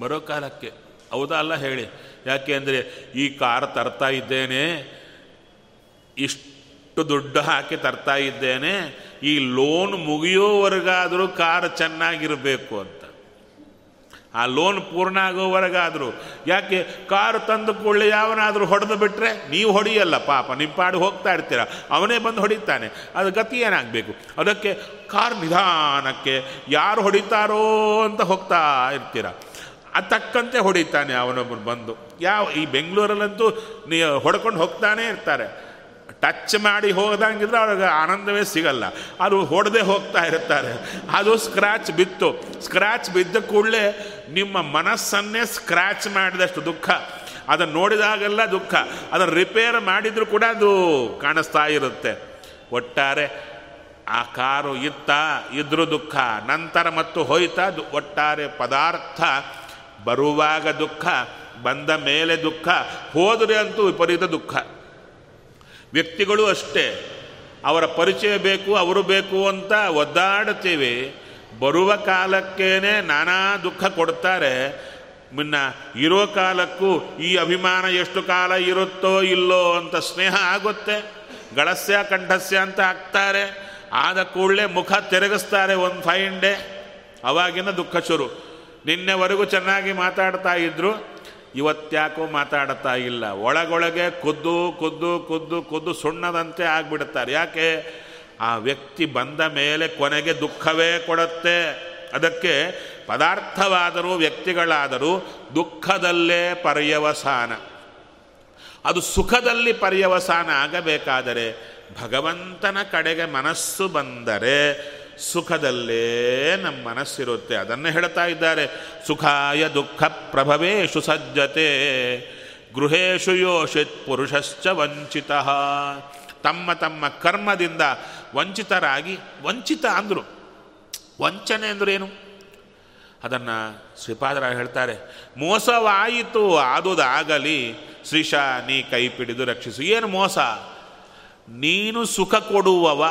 ಬರೋ ಕಾಲಕ್ಕೆ. ಹೌದಾ ಅಲ್ಲ ಹೇಳಿ. ಯಾಕೆ ಅಂದರೆ ಈ ಕಾರ್ ತರ್ತಾ ಇದ್ದೇನೆ, ಇಷ್ಟು ದುಡ್ಡು ಹಾಕಿ ತರ್ತಾ ಇದ್ದೇನೆ, ಈ ಲೋನ್ ಮುಗಿಯೋವರೆಗಾದರೂ ಕಾರ್ ಚೆನ್ನಾಗಿರಬೇಕು ಅಂತ. ಆ ಲೋನ್ ಪೂರ್ಣ ಆಗೋವರೆಗಾದರೂ ಯಾಕೆ? ಕಾರು ತಂದು ಕೊಳ್ಳಿ ಯಾವನಾದರೂ ಹೊಡೆದು ಬಿಟ್ಟರೆ ನೀವು ಹೊಡೆಯಲ್ಲ ಪಾಪ ನಿಮ್ಮ ಪಾಡು ಹೋಗ್ತಾ ಇರ್ತೀರ. ಅವನೇ ಬಂದು ಹೊಡಿತಾನೆ. ಅದು ಗತಿ ಏನಾಗಬೇಕು? ಅದಕ್ಕೆ ಕಾರ್ ನಿಧಾನಕ್ಕೆ ಯಾರು ಹೊಡಿತಾರೋ ಅಂತ ಹೋಗ್ತಾ ಇರ್ತೀರ. ಅದು ತಕ್ಕಂತೆ ಹೊಡಿತಾನೆ ಅವನೊಬ್ಬರು ಬಂದು. ಯಾವ, ಈ ಬೆಂಗಳೂರಲ್ಲಂತೂ ನೀ ಹೊಡ್ಕೊಂಡು ಹೋಗ್ತಾನೆ ಇರ್ತಾರೆ. ಟಚ್ ಮಾಡಿ ಹೋದಂಗಿದ್ರೆ ಅವ್ರಿಗೆ ಆನಂದವೇ ಸಿಗಲ್ಲ. ಅದು ಹೊಡೆದೇ ಹೋಗ್ತಾ ಇರ್ತಾರೆ. ಅದು ಸ್ಕ್ರ್ಯಾಚ್ ಬಿತ್ತು. ಸ್ಕ್ರ್ಯಾಚ್ ಬಿದ್ದ ಕೂಡಲೇ ನಿಮ್ಮ ಮನಸ್ಸನ್ನೇ ಸ್ಕ್ರ್ಯಾಚ್ ಮಾಡಿದಷ್ಟು ದುಃಖ. ಅದನ್ನು ನೋಡಿದಾಗೆಲ್ಲ ದುಃಖ. ಅದನ್ನು ರಿಪೇರ್ ಮಾಡಿದರೂ ಕೂಡ ಅದು ಕಾಣಿಸ್ತಾ ಇರುತ್ತೆ. ಒಟ್ಟಾರೆ ಆ ಕಾರು ಇತ್ತ, ಇದ್ರೂ ದುಃಖ. ನಂತರ ಮತ್ತು ಹೋಯ್ತಾ ಒಟ್ಟಾರೆ ಪದಾರ್ಥ ಬರುವಾಗ ದುಃಖ, ಬಂದ ಮೇಲೆ ದುಃಖ, ಹೋದರೆ ಅಂತೂ ವಿಪರೀತ ದುಃಖ. ವ್ಯಕ್ತಿಗಳು ಅಷ್ಟೇ. ಅವರ ಪರಿಚಯ ಬೇಕು, ಅವರು ಬೇಕು ಅಂತ ಒದ್ದಾಡ್ತೀವಿ ಬರುವ ಕಾಲಕ್ಕೇನೆ ನಾನಾ ದುಃಖ ಕೊಡ್ತಾರೆ. ಮುನ್ನ ಇರೋ ಕಾಲಕ್ಕೂ ಈ ಅಭಿಮಾನ ಎಷ್ಟು ಕಾಲ ಇರುತ್ತೋ ಇಲ್ಲೋ ಅಂತ ಸ್ನೇಹ ಆಗುತ್ತೆ. ಗಳಸ್ಯ ಕಂಠಸ್ಯ ಅಂತ ಹಾಕ್ತಾರೆ ಆದ ಕೂಡಲೇ ಮುಖ ತಿರುಗಿಸ್ತಾರೆ ಒಂದು ಫೈನ್ ಡೇ ಅವಾಗಿನ ದುಃಖ ಶುರು. ನಿನ್ನೆವರೆಗೂ ಚೆನ್ನಾಗಿ ಮಾತಾಡ್ತಾ ಇದ್ರು. ಇವತ್ತ್ಯಾಕೋ ಮಾತಾಡ್ತಾ ಇಲ್ಲ. ಒಳಗೊಳಗೆ ಕುದ್ದು ಕುದ್ದು ಕುದ್ದು ಕುದ್ದು ಸುಣ್ಣದಂತೆ ಆಗಿಬಿಡುತ್ತಾರೆ ಯಾಕೆ? ಆ ವ್ಯಕ್ತಿ ಬಂದ ಮೇಲೆ ಕೊನೆಗೆ ದುಃಖವೇ ಕೊಡುತ್ತೆ. ಅದಕ್ಕೆ ಪದಾರ್ಥವಾದರೂ ವ್ಯಕ್ತಿಗಳಾದರೂ ದುಃಖದಲ್ಲೇ ಪರ್ಯವಸಾನ. ಅದು ಸುಖದಲ್ಲಿ ಪರ್ಯವಸಾನ ಆಗಬೇಕಾದರೆ ಭಗವಂತನ ಕಡೆಗೆ ಮನಸ್ಸು ಬಂದರೆ ಸುಖದಲ್ಲೇ ನಮ್ಮ ಮನಸ್ಸಿರುತ್ತೆ. ಅದನ್ನು ಹೇಳ್ತಾ ಇದ್ದಾರೆ. ಸುಖಾಯ ದುಃಖ ಪ್ರಭವೇಶು ಸಜ್ಜತೆ, ಗೃಹೇಶು ಯೋಷಿತ್ ಪುರುಷಶ್ಚ ವಂಚಿತ. ತಮ್ಮ ತಮ್ಮ ಕರ್ಮದಿಂದ ವಂಚಿತರಾಗಿ ವಂಚಿತ ಅಂದರು. ವಂಚನೆ ಅಂದ್ರೇನು ಅದನ್ನು ಶ್ರೀಪಾದರ ಹೇಳ್ತಾರೆ, ಮೋಸವಾಯಿತು, ಆದುದಾಗಲಿ ಶ್ರೀಶ ನೀ ಕೈ ಪಿಡಿದು ರಕ್ಷಿಸು. ಏನು ಮೋಸ? ನೀನು ಸುಖ ಕೊಡುವವ.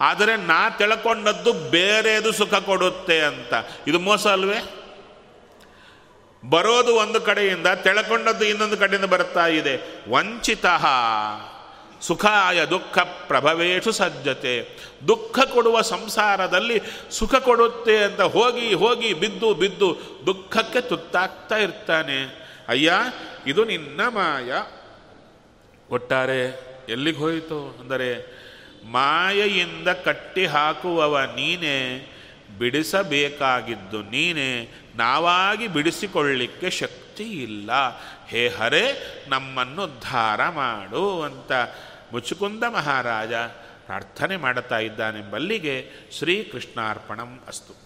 ಆದರೆ ನಾ ತಿಳ್ಕೊಂಡದ್ದು ಬೇರೆದು ಸುಖ ಕೊಡುತ್ತೆ ಅಂತ. ಇದು ಮೋಸ ಅಲ್ವೇ? ಬರೋದು ಒಂದು ಕಡೆಯಿಂದ, ತಿಳ್ಕೊಂಡದ್ದು ಇನ್ನೊಂದು ಕಡೆಯಿಂದ ಬರ್ತಾ ಇದೆ. ವಂಚಿತ. ಸುಖಾಯ ದುಃಖ ಪ್ರಭವೇಶು ಸಜ್ಜತೆ. ದುಃಖ ಕೊಡುವ ಸಂಸಾರದಲ್ಲಿ ಸುಖ ಕೊಡುತ್ತೆ ಅಂತ ಹೋಗಿ ಹೋಗಿ ಬಿದ್ದು ಬಿದ್ದು ದುಃಖಕ್ಕೆ ತುತ್ತಾಗ್ತಾ ಇರ್ತಾನೆ. ಅಯ್ಯ, ಇದು ನಿನ್ನ ಮಾಯ. ಒಟ್ಟಾರೆ ಎಲ್ಲಿಗೆ ಹೋಯಿತು? ಅಂದರೆ, ಮಾಯೆಯಿಂದ ಕಟ್ಟಿ ಹಾಕುವವ ನೀನೇ, ಬಿಡಿಸಬೇಕಾಗಿದ್ದು ನೀನೇ, ನಾವಾಗಿ ಬಿಡಿಸಿಕೊಳ್ಳಿಕ್ಕೆ ಶಕ್ತಿ ಇಲ್ಲ ಹೇ ಹರೇ ನಮ್ಮನ್ನು ಧಾರ ಮಾಡು ಅಂತ ಮುಚುಕುಂದ ಮಹಾರಾಜ ಪ್ರಾರ್ಥನೆ ಮಾಡುತ್ತಾ ಇದ್ದಾನೆಂಬಲ್ಲಿಗೆ ಶ್ರೀಕೃಷ್ಣಾರ್ಪಣಂ ಅಸ್ತು.